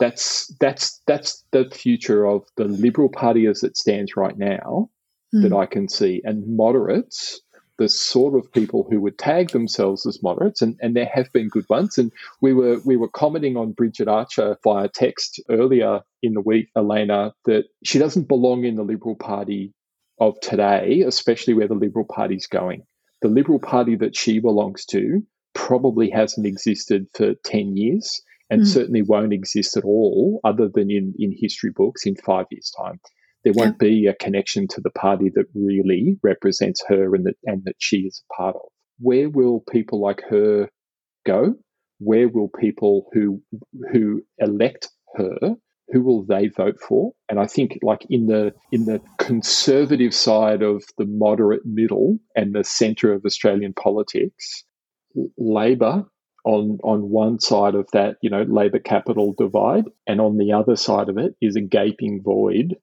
that's that's that's the future of the Liberal Party as it stands right now mm. that I can see. And moderates the sort of people who would tag themselves as moderates, and, and there have been good ones. And we were we were commenting on Bridget Archer via text earlier in the week, Alana, that she doesn't belong in the Liberal Party of today, especially where the Liberal Party's going. The Liberal Party that she belongs to probably hasn't existed for 10 years and mm. certainly won't exist at all other than in, in history books in five years' time there won't yeah. be a connection to the party that really represents her and that and that she is a part of. Where will people like her go? Where will people who who elect her who will they vote for? And I think like in the in the conservative side of the moderate middle and the centre of Australian politics, Labor on on one side of that, you know, Labor capital divide, and on the other side of it is a gaping void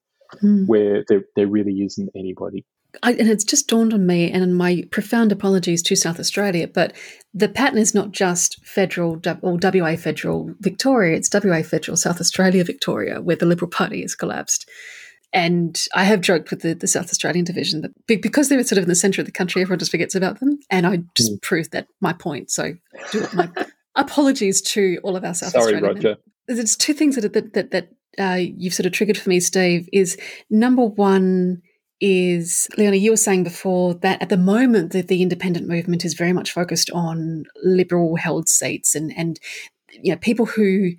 mm. where there, there really isn't anybody. I, and it's just dawned on me, and my profound apologies to South Australia, but the pattern is not just federal or WA federal Victoria, it's WA federal South Australia Victoria, where the Liberal Party has collapsed. And I have joked with the, the South Australian division that because they're sort of in the centre of the country, everyone just forgets about them. And I just mm. proved that my point. So my apologies to all of our South Sorry, Australian. Roger. There's two things that that that, that uh, you've sort of triggered for me, Steve. Is number one is Leonie, you were saying before that at the moment that the independent movement is very much focused on liberal held seats and and you know people who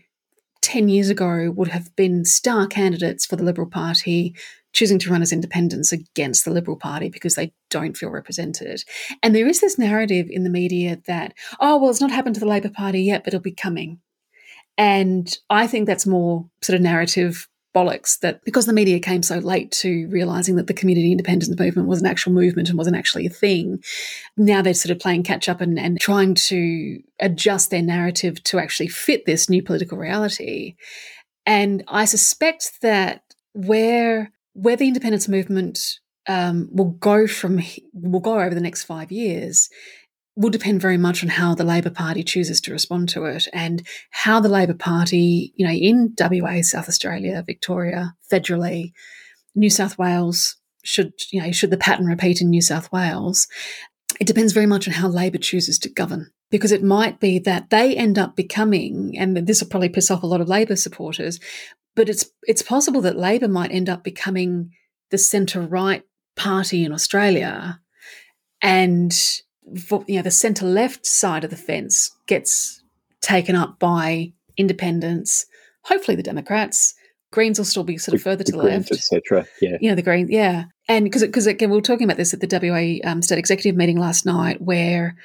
10 years ago would have been star candidates for the Liberal Party choosing to run as independents against the Liberal Party because they don't feel represented. And there is this narrative in the media that, oh, well, it's not happened to the Labor Party yet, but it'll be coming. And I think that's more sort of narrative bollocks that because the media came so late to realizing that the community independents movement was an actual movement and wasn't actually a thing, now they're sort of playing catch up and, and trying to adjust their narrative to actually fit this new political reality. And I suspect that where where the independents movement um, will go from will go over the next five years will depend very much on how the Labor Party chooses to respond to it and how the Labor Party, you know, in WA, South Australia, Victoria, federally, New South Wales, should, you know, should the pattern repeat in New South Wales, it depends very much on how Labor chooses to govern. Because it might be that they end up becoming, and this will probably piss off a lot of Labor supporters, but it's it's possible that Labor might end up becoming the centre right party in Australia. And you know the centre left side of the fence gets taken up by independents, hopefully the Democrats. Greens will still be sort of the, further to the, the left, etc. Yeah, you know the Greens, yeah, and because because again we were talking about this at the WA um, state executive meeting last night, where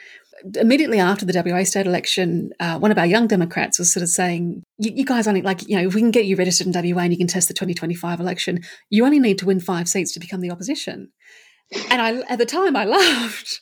immediately after the WA state election, uh, one of our young Democrats was sort of saying, "You guys only like you know if we can get you registered in WA and you can test the 2025 election, you only need to win five seats to become the opposition." And I at the time I laughed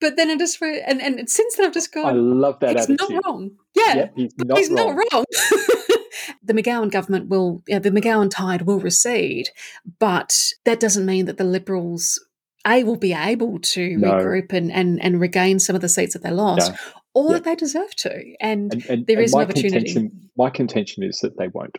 but then I just and and since then I've just gone. I love that. It's attitude. not wrong. Yeah, yep, he's, not, he's wrong. not wrong. the McGowan government will, know, the McGowan tide will recede, but that doesn't mean that the Liberals a will be able to no. regroup and, and and regain some of the seats that they lost. No. Or that they deserve to, and, and, and there is an opportunity. my contention is that they won't.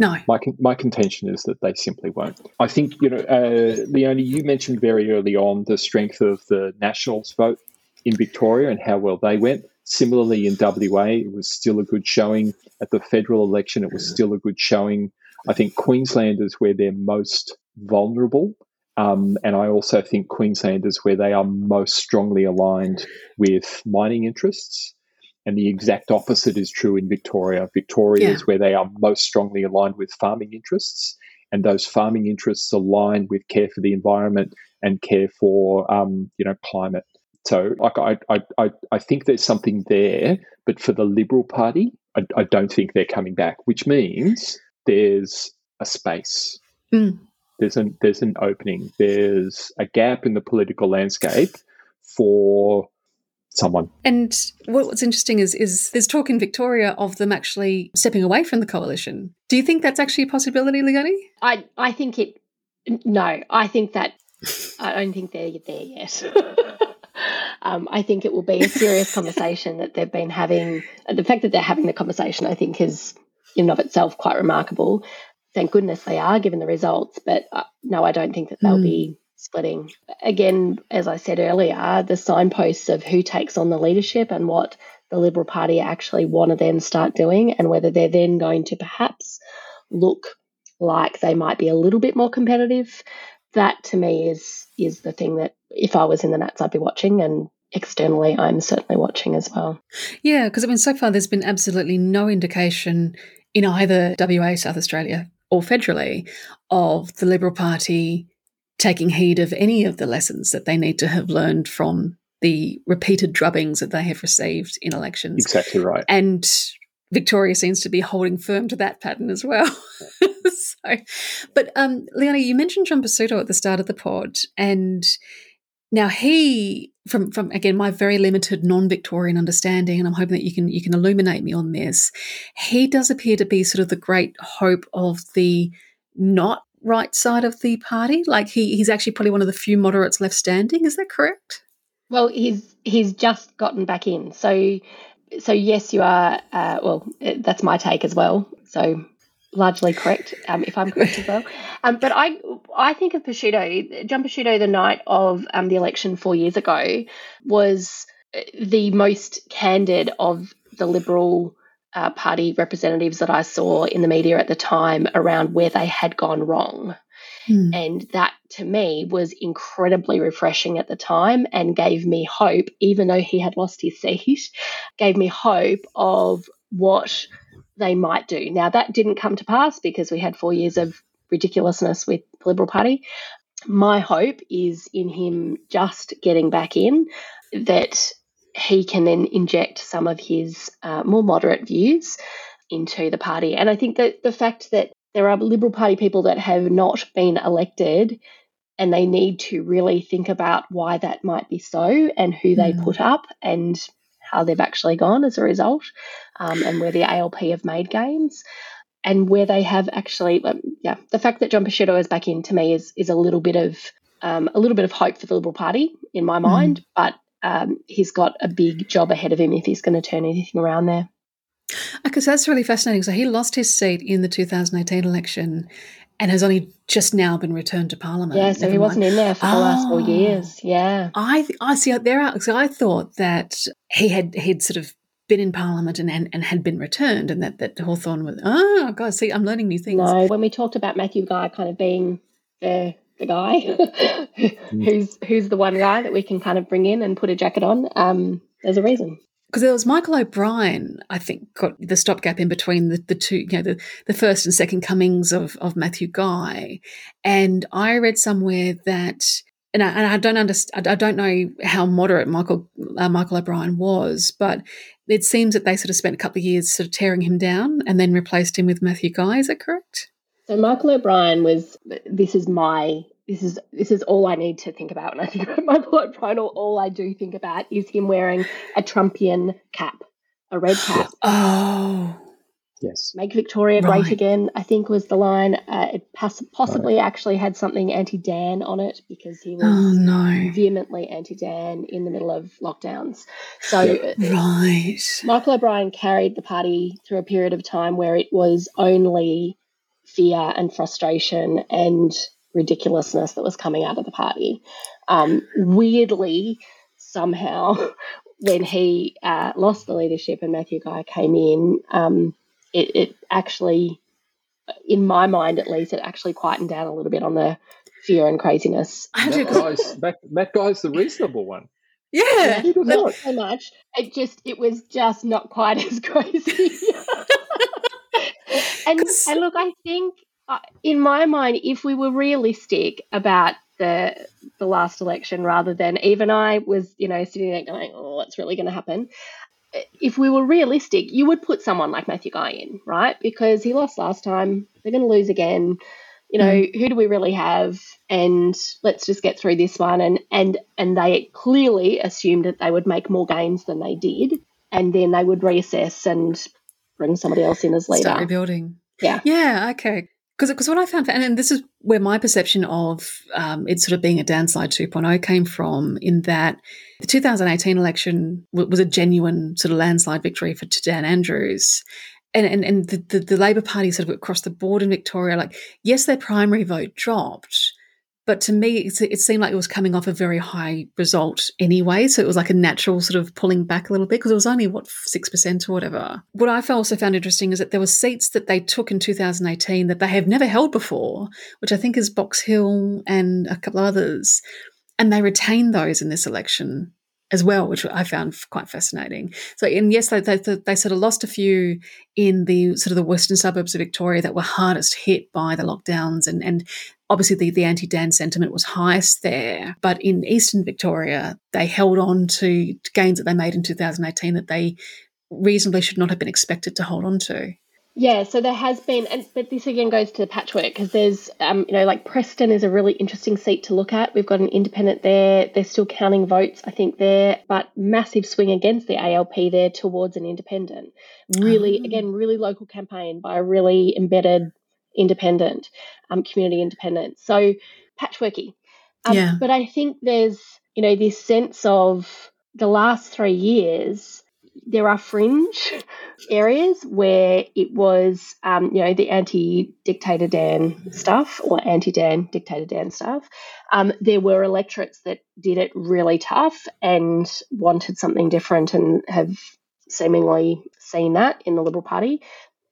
No. My, my contention is that they simply won't. I think, you know, uh, Leonie, you mentioned very early on the strength of the Nationals vote in Victoria and how well they went. Similarly, in WA, it was still a good showing. At the federal election, it was still a good showing. I think Queensland is where they're most vulnerable. Um, and I also think Queensland is where they are most strongly aligned with mining interests. And the exact opposite is true in Victoria. Victoria yeah. is where they are most strongly aligned with farming interests, and those farming interests align with care for the environment and care for um, you know climate. So, like, I, I, I, think there's something there, but for the Liberal Party, I, I don't think they're coming back. Which means there's a space. Mm. There's an there's an opening. There's a gap in the political landscape for someone. And what's interesting is is there's talk in Victoria of them actually stepping away from the coalition. Do you think that's actually a possibility, Leonie? I I think it. No, I think that I don't think they're there yet. um, I think it will be a serious conversation that they've been having. The fact that they're having the conversation, I think, is in and of itself quite remarkable. Thank goodness they are, given the results. But uh, no, I don't think that they'll mm. be splitting. Again, as I said earlier, the signposts of who takes on the leadership and what the Liberal Party actually want to then start doing, and whether they're then going to perhaps look like they might be a little bit more competitive. That to me is is the thing that if I was in the Nats, I'd be watching, and externally, I'm certainly watching as well. Yeah, because I mean, so far there's been absolutely no indication in either WA, South Australia, or federally of the Liberal Party taking heed of any of the lessons that they need to have learned from the repeated drubbings that they have received in elections. Exactly right. And Victoria seems to be holding firm to that pattern as well. so, but um, Leonie, you mentioned John Pesutto at the start of the pod, and now he, from from again my very limited non-Victorian understanding, and I'm hoping that you can you can illuminate me on this. He does appear to be sort of the great hope of the not right side of the party. Like he he's actually probably one of the few moderates left standing. Is that correct? Well, he's he's just gotten back in, so so yes, you are. Uh, well, that's my take as well. So largely correct, um, if I'm correct as well. Um, but I I think of Pesutto, John Pesutto, the night of um, the election four years ago, was the most candid of the Liberal uh, Party representatives that I saw in the media at the time around where they had gone wrong. Mm. And that to me was incredibly refreshing at the time and gave me hope, even though he had lost his seat, gave me hope of what they might do. Now, that didn't come to pass because we had four years of ridiculousness with the Liberal Party. My hope is in him just getting back in, that he can then inject some of his uh, more moderate views into the party. And I think that the fact that there are Liberal Party people that have not been elected and they need to really think about why that might be so and who they mm. put up and how they've actually gone as a result um, and where the ALP have made gains and where they have actually um, yeah the fact that John Pesutto is back in to me is is a little bit of um, a little bit of hope for the Liberal Party in my mind mm. but um, he's got a big job ahead of him if he's going to turn anything around there. Because that's really fascinating. So he lost his seat in the 2018 election and has only just now been returned to Parliament. Yeah, so he wasn't in there for the oh, last four years. Yeah, I I see. There, are. so I thought that he had he'd sort of been in Parliament and, and, and had been returned, and that that Hawthorn was. Oh God, see, I'm learning new things. No, when we talked about Matthew Guy kind of being the the guy who's who's the one guy that we can kind of bring in and put a jacket on, um, there's a reason because there was Michael O'Brien, I think, got the stopgap in between the, the two, you know, the, the first and second comings of, of Matthew Guy. And I read somewhere that, and I, and I don't understand, I don't know how moderate Michael, uh, Michael O'Brien was, but it seems that they sort of spent a couple of years sort of tearing him down and then replaced him with Matthew Guy. Is that correct? So Michael O'Brien was, this is my this is this is all I need to think about when I think about Michael O'Brien. Or all I do think about is him wearing a Trumpian cap, a red cap. Oh, yes. Make Victoria right. great again. I think was the line. Uh, it possibly right. actually had something anti-Dan on it because he was oh, no. vehemently anti-Dan in the middle of lockdowns. So uh, right, Michael O'Brien carried the party through a period of time where it was only fear and frustration and ridiculousness that was coming out of the party. Um, weirdly, somehow, when he uh, lost the leadership and Matthew Guy came in, um, it, it, actually, in my mind at least, it actually quietened down a little bit on the fear and craziness. Matt Guy's, Matt, Matt Guy's the reasonable one. Yeah, yeah not so much. It just it was just not quite as crazy. And and look, I think in my mind, if we were realistic about the the last election, rather than even I was, you know, sitting there going, "Oh, what's really going to happen?" If we were realistic, you would put someone like Matthew Guy in, right? Because he lost last time; they're going to lose again. You know, mm. who do we really have? And let's just get through this one. And and and they clearly assumed that they would make more gains than they did, and then they would reassess and bring somebody else in as leader. Start rebuilding. Yeah. Yeah. Okay because what I found, and this is where my perception of um, it sort of being a Danslide 2.0 came from, in that the 2018 election w- was a genuine sort of landslide victory for Dan Andrews. And, and, and the, the, the Labor Party sort of across the board in Victoria, like, yes, their primary vote dropped, but to me, it seemed like it was coming off a very high result anyway. So it was like a natural sort of pulling back a little bit because it was only, what, 6% or whatever. What I also found interesting is that there were seats that they took in 2018 that they have never held before, which I think is Box Hill and a couple of others. And they retained those in this election as well, which I found quite fascinating. So, and yes, they, they, they, sort of lost a few in the sort of the western suburbs of Victoria that were hardest hit by the lockdowns, and and obviously the, the anti-Dan sentiment was highest there. But in eastern Victoria, they held on to gains that they made in 2018 that they reasonably should not have been expected to hold on to. Yeah, so there has been, and but this again goes to the patchwork because there's, um, you know, like Preston is a really interesting seat to look at. We've got an independent there. They're still counting votes, I think, there, but massive swing against the ALP there towards an independent. Really, oh. again, really local campaign by a really embedded independent, um, community independent. So patchworky. Um, yeah. But I think there's, you know, this sense of the last three years there are fringe areas where it was, um, you know, the anti-dictator Dan stuff or anti-Dan dictator Dan stuff. Um, there were electorates that did it really tough and wanted something different and have seemingly seen that in the Liberal Party.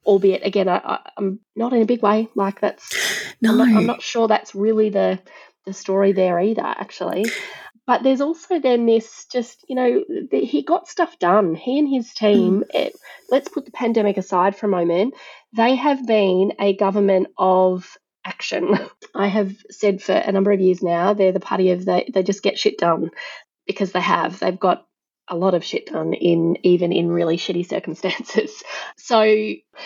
Albeit, again, I, am not in a big way. Like that's, no. I'm not, I'm not sure that's really the the story there either. Actually, but there's also then this just, you know, the, he got stuff done. He and his team, mm. it, let's put the pandemic aside for a moment, they have been a government of action. I have said for a number of years now, they're the party of they, they just get shit done because they have. They've got a lot of shit done in even in really shitty circumstances. So,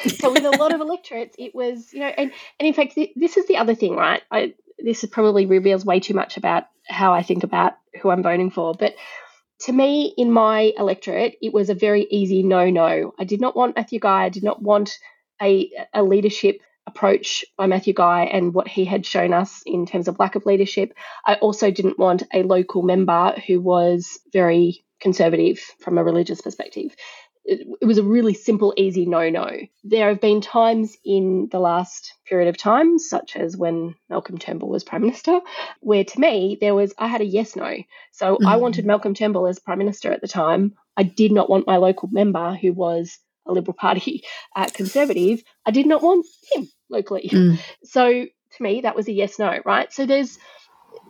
so with a lot of electorates, it was you know, and, and in fact, this is the other thing, right? I, this probably reveals way too much about how I think about who I'm voting for. But to me, in my electorate, it was a very easy no no. I did not want Matthew Guy. I did not want a, a leadership approach by Matthew Guy and what he had shown us in terms of lack of leadership. I also didn't want a local member who was very conservative from a religious perspective it, was a really simple, easy no no. There have been times in the last period of time, such as when Malcolm Turnbull was Prime Minister, where to me there was, I had a yes no. So mm-hmm. I wanted Malcolm Turnbull as Prime Minister at the time. I did not want my local member, who was a Liberal Party uh, Conservative, I did not want him locally. Mm. So to me, that was a yes no, right? So there's,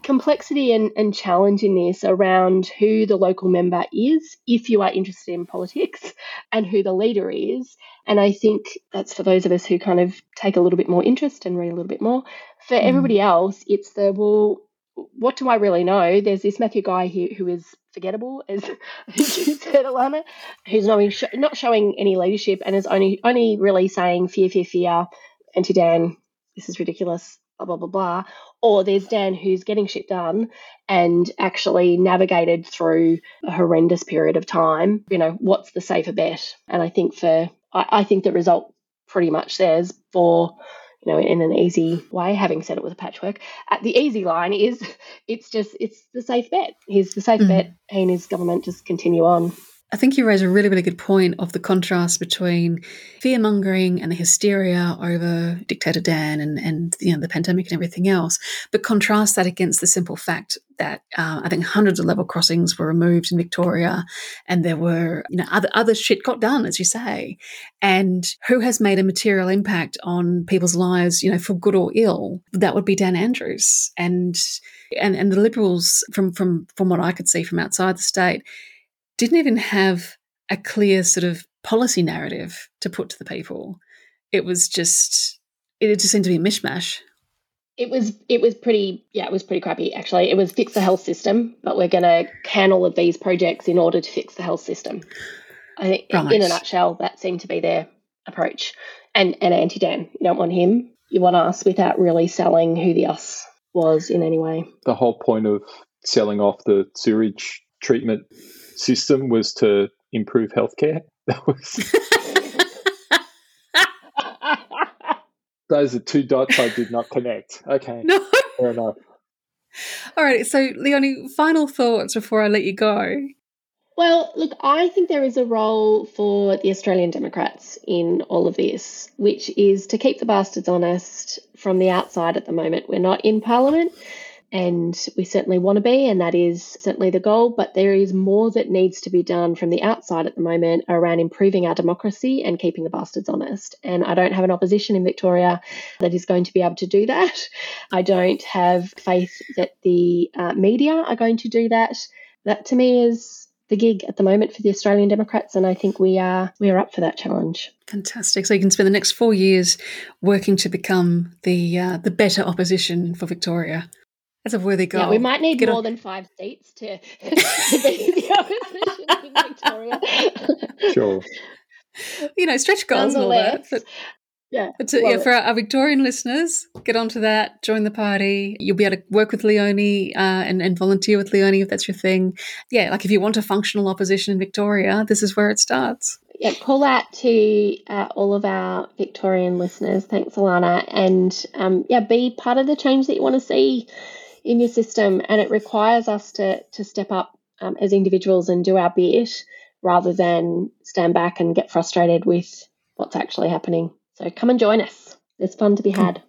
complexity and, and challenge in this around who the local member is if you are interested in politics and who the leader is. And I think that's for those of us who kind of take a little bit more interest and read a little bit more. For mm. everybody else, it's the, well, what do I really know? There's this Matthew guy here who is forgettable, as you said, Alana, who's not, not showing any leadership and is only only really saying fear, fear, fear, anti Dan, this is ridiculous, blah, blah, blah, blah. Or there's Dan who's getting shit done and actually navigated through a horrendous period of time. You know, what's the safer bet? And I think for, I, I think the result pretty much says for, you know, in an easy way, having said it with a patchwork, at the easy line is it's just, it's the safe bet. He's the safe mm. bet. He and his government just continue on. I think you raise a really, really good point of the contrast between fear mongering and the hysteria over dictator Dan and, and you know, the pandemic and everything else, but contrast that against the simple fact that uh, I think hundreds of level crossings were removed in Victoria, and there were you know other other shit got done, as you say, and who has made a material impact on people's lives, you know, for good or ill? That would be Dan Andrews, and and and the Liberals, from from from what I could see from outside the state didn't even have a clear sort of policy narrative to put to the people. It was just it just seemed to be a mishmash. It was it was pretty yeah it was pretty crappy actually. It was fix the health system, but we're going to can all of these projects in order to fix the health system. I think right. in a nutshell that seemed to be their approach. And and anti Dan, you don't want him. You want us without really selling who the us was in any way. The whole point of selling off the sewage treatment system was to improve healthcare. That was. Those are two dots I did not connect. Okay. No. Fair enough. All right. So, Leonie, final thoughts before I let you go. Well, look, I think there is a role for the Australian Democrats in all of this, which is to keep the bastards honest from the outside at the moment. We're not in Parliament and we certainly want to be, and that is certainly the goal. But there is more that needs to be done from the outside at the moment around improving our democracy and keeping the bastards honest. And I don't have an opposition in Victoria that is going to be able to do that. I don't have faith that the uh, media are going to do that. That to me is the gig at the moment for the Australian Democrats, and I think we are we are up for that challenge. Fantastic! So you can spend the next four years working to become the uh, the better opposition for Victoria. That's a worthy goal. Yeah, we might need Get more on- than five seats to, to be the opposition in Victoria. Sure. you know, stretch goals and all that. But, yeah, but to, yeah, for our, our Victorian listeners, get onto that, join the party. You'll be able to work with Leonie uh, and, and volunteer with Leonie if that's your thing. Yeah, like if you want a functional opposition in Victoria, this is where it starts. yeah, call out to uh, all of our Victorian listeners. Thanks, Alana. And um, yeah, be part of the change that you want to see in your system. And it requires us to, to step up um, as individuals and do our bit rather than stand back and get frustrated with what's actually happening. So come and join us. There's fun to be had.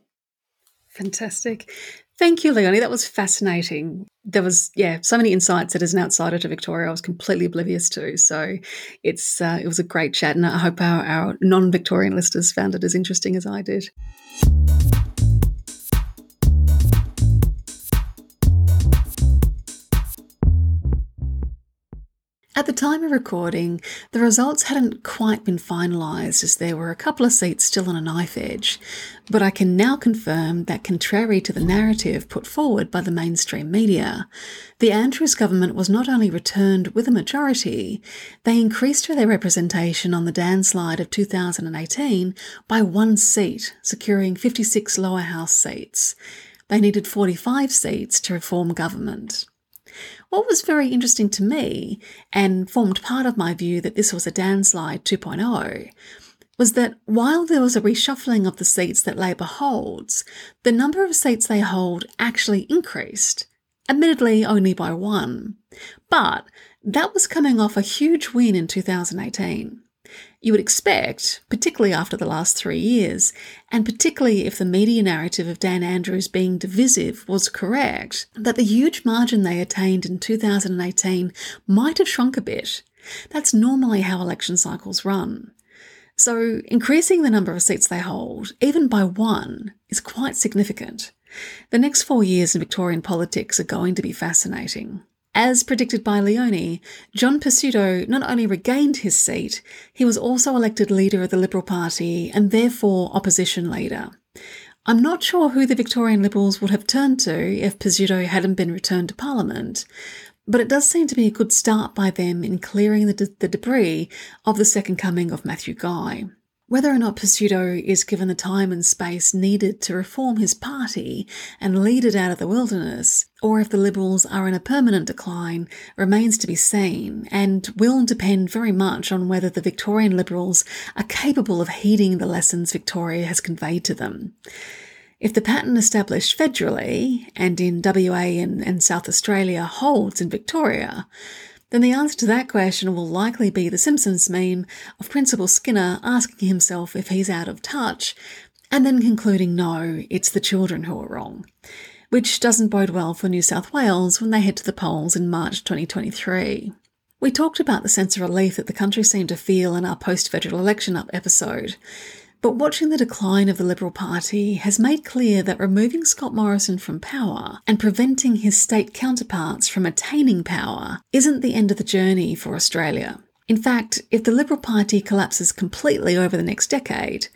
Fantastic. Thank you, Leonie. That was fascinating. There was, yeah, so many insights that as an outsider to Victoria, I was completely oblivious to. So it's uh, it was a great chat, and I hope our, our non-Victorian listeners found it as interesting as I did. At the time of recording, the results hadn't quite been finalised as there were a couple of seats still on a knife edge, but I can now confirm that, contrary to the narrative put forward by the mainstream media, the Andrews government was not only returned with a majority, they increased their representation on the landslide of 2018 by one seat, securing 56 lower house seats. They needed 45 seats to reform government. What was very interesting to me, and formed part of my view that this was a danslide 2.0, was that while there was a reshuffling of the seats that Labor holds, the number of seats they hold actually increased, admittedly only by one. But that was coming off a huge win in 2018. You would expect, particularly after the last three years, and particularly if the media narrative of Dan Andrews being divisive was correct, that the huge margin they attained in 2018 might have shrunk a bit. That's normally how election cycles run. So, increasing the number of seats they hold, even by one, is quite significant. The next four years in Victorian politics are going to be fascinating. As predicted by Leonie, John Pesutto not only regained his seat, he was also elected leader of the Liberal Party and therefore opposition leader. I'm not sure who the Victorian Liberals would have turned to if Pesutto hadn't been returned to Parliament, but it does seem to be a good start by them in clearing the, de- the debris of the second coming of Matthew Guy. Whether or not Pesutto is given the time and space needed to reform his party and lead it out of the wilderness, or if the Liberals are in a permanent decline, remains to be seen and will depend very much on whether the Victorian Liberals are capable of heeding the lessons Victoria has conveyed to them. If the pattern established federally and in WA and, and South Australia holds in Victoria, then the answer to that question will likely be the Simpsons meme of Principal Skinner asking himself if he's out of touch, and then concluding no, it's the children who are wrong, which doesn't bode well for New South Wales when they head to the polls in March 2023. We talked about the sense of relief that the country seemed to feel in our post federal election up episode. But watching the decline of the Liberal Party has made clear that removing Scott Morrison from power and preventing his state counterparts from attaining power isn't the end of the journey for Australia. In fact, if the Liberal Party collapses completely over the next decade,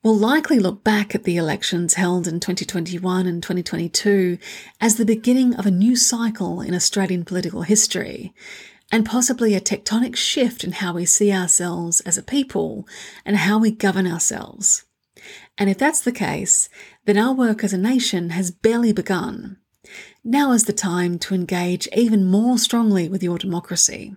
we'll likely look back at the elections held in 2021 and 2022 as the beginning of a new cycle in Australian political history and possibly a tectonic shift in how we see ourselves as a people and how we govern ourselves. And if that's the case, then our work as a nation has barely begun. Now is the time to engage even more strongly with your democracy.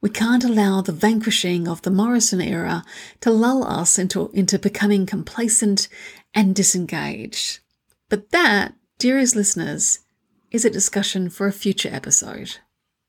We can't allow the vanquishing of the Morrison era to lull us into, into becoming complacent and disengaged. But that, dearest listeners, is a discussion for a future episode.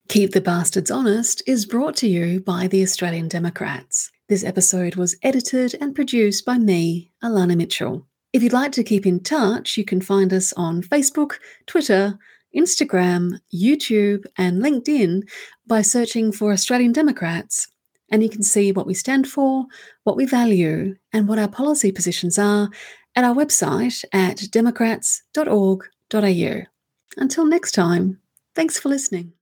Keep the Bastards Honest is brought to you by the Australian Democrats. This episode was edited and produced by me, Alana Mitchell. If you'd like to keep in touch, you can find us on Facebook, Twitter, Instagram, YouTube, and LinkedIn by searching for Australian Democrats. And you can see what we stand for, what we value, and what our policy positions are at our website at democrats.org.au. Until next time, thanks for listening.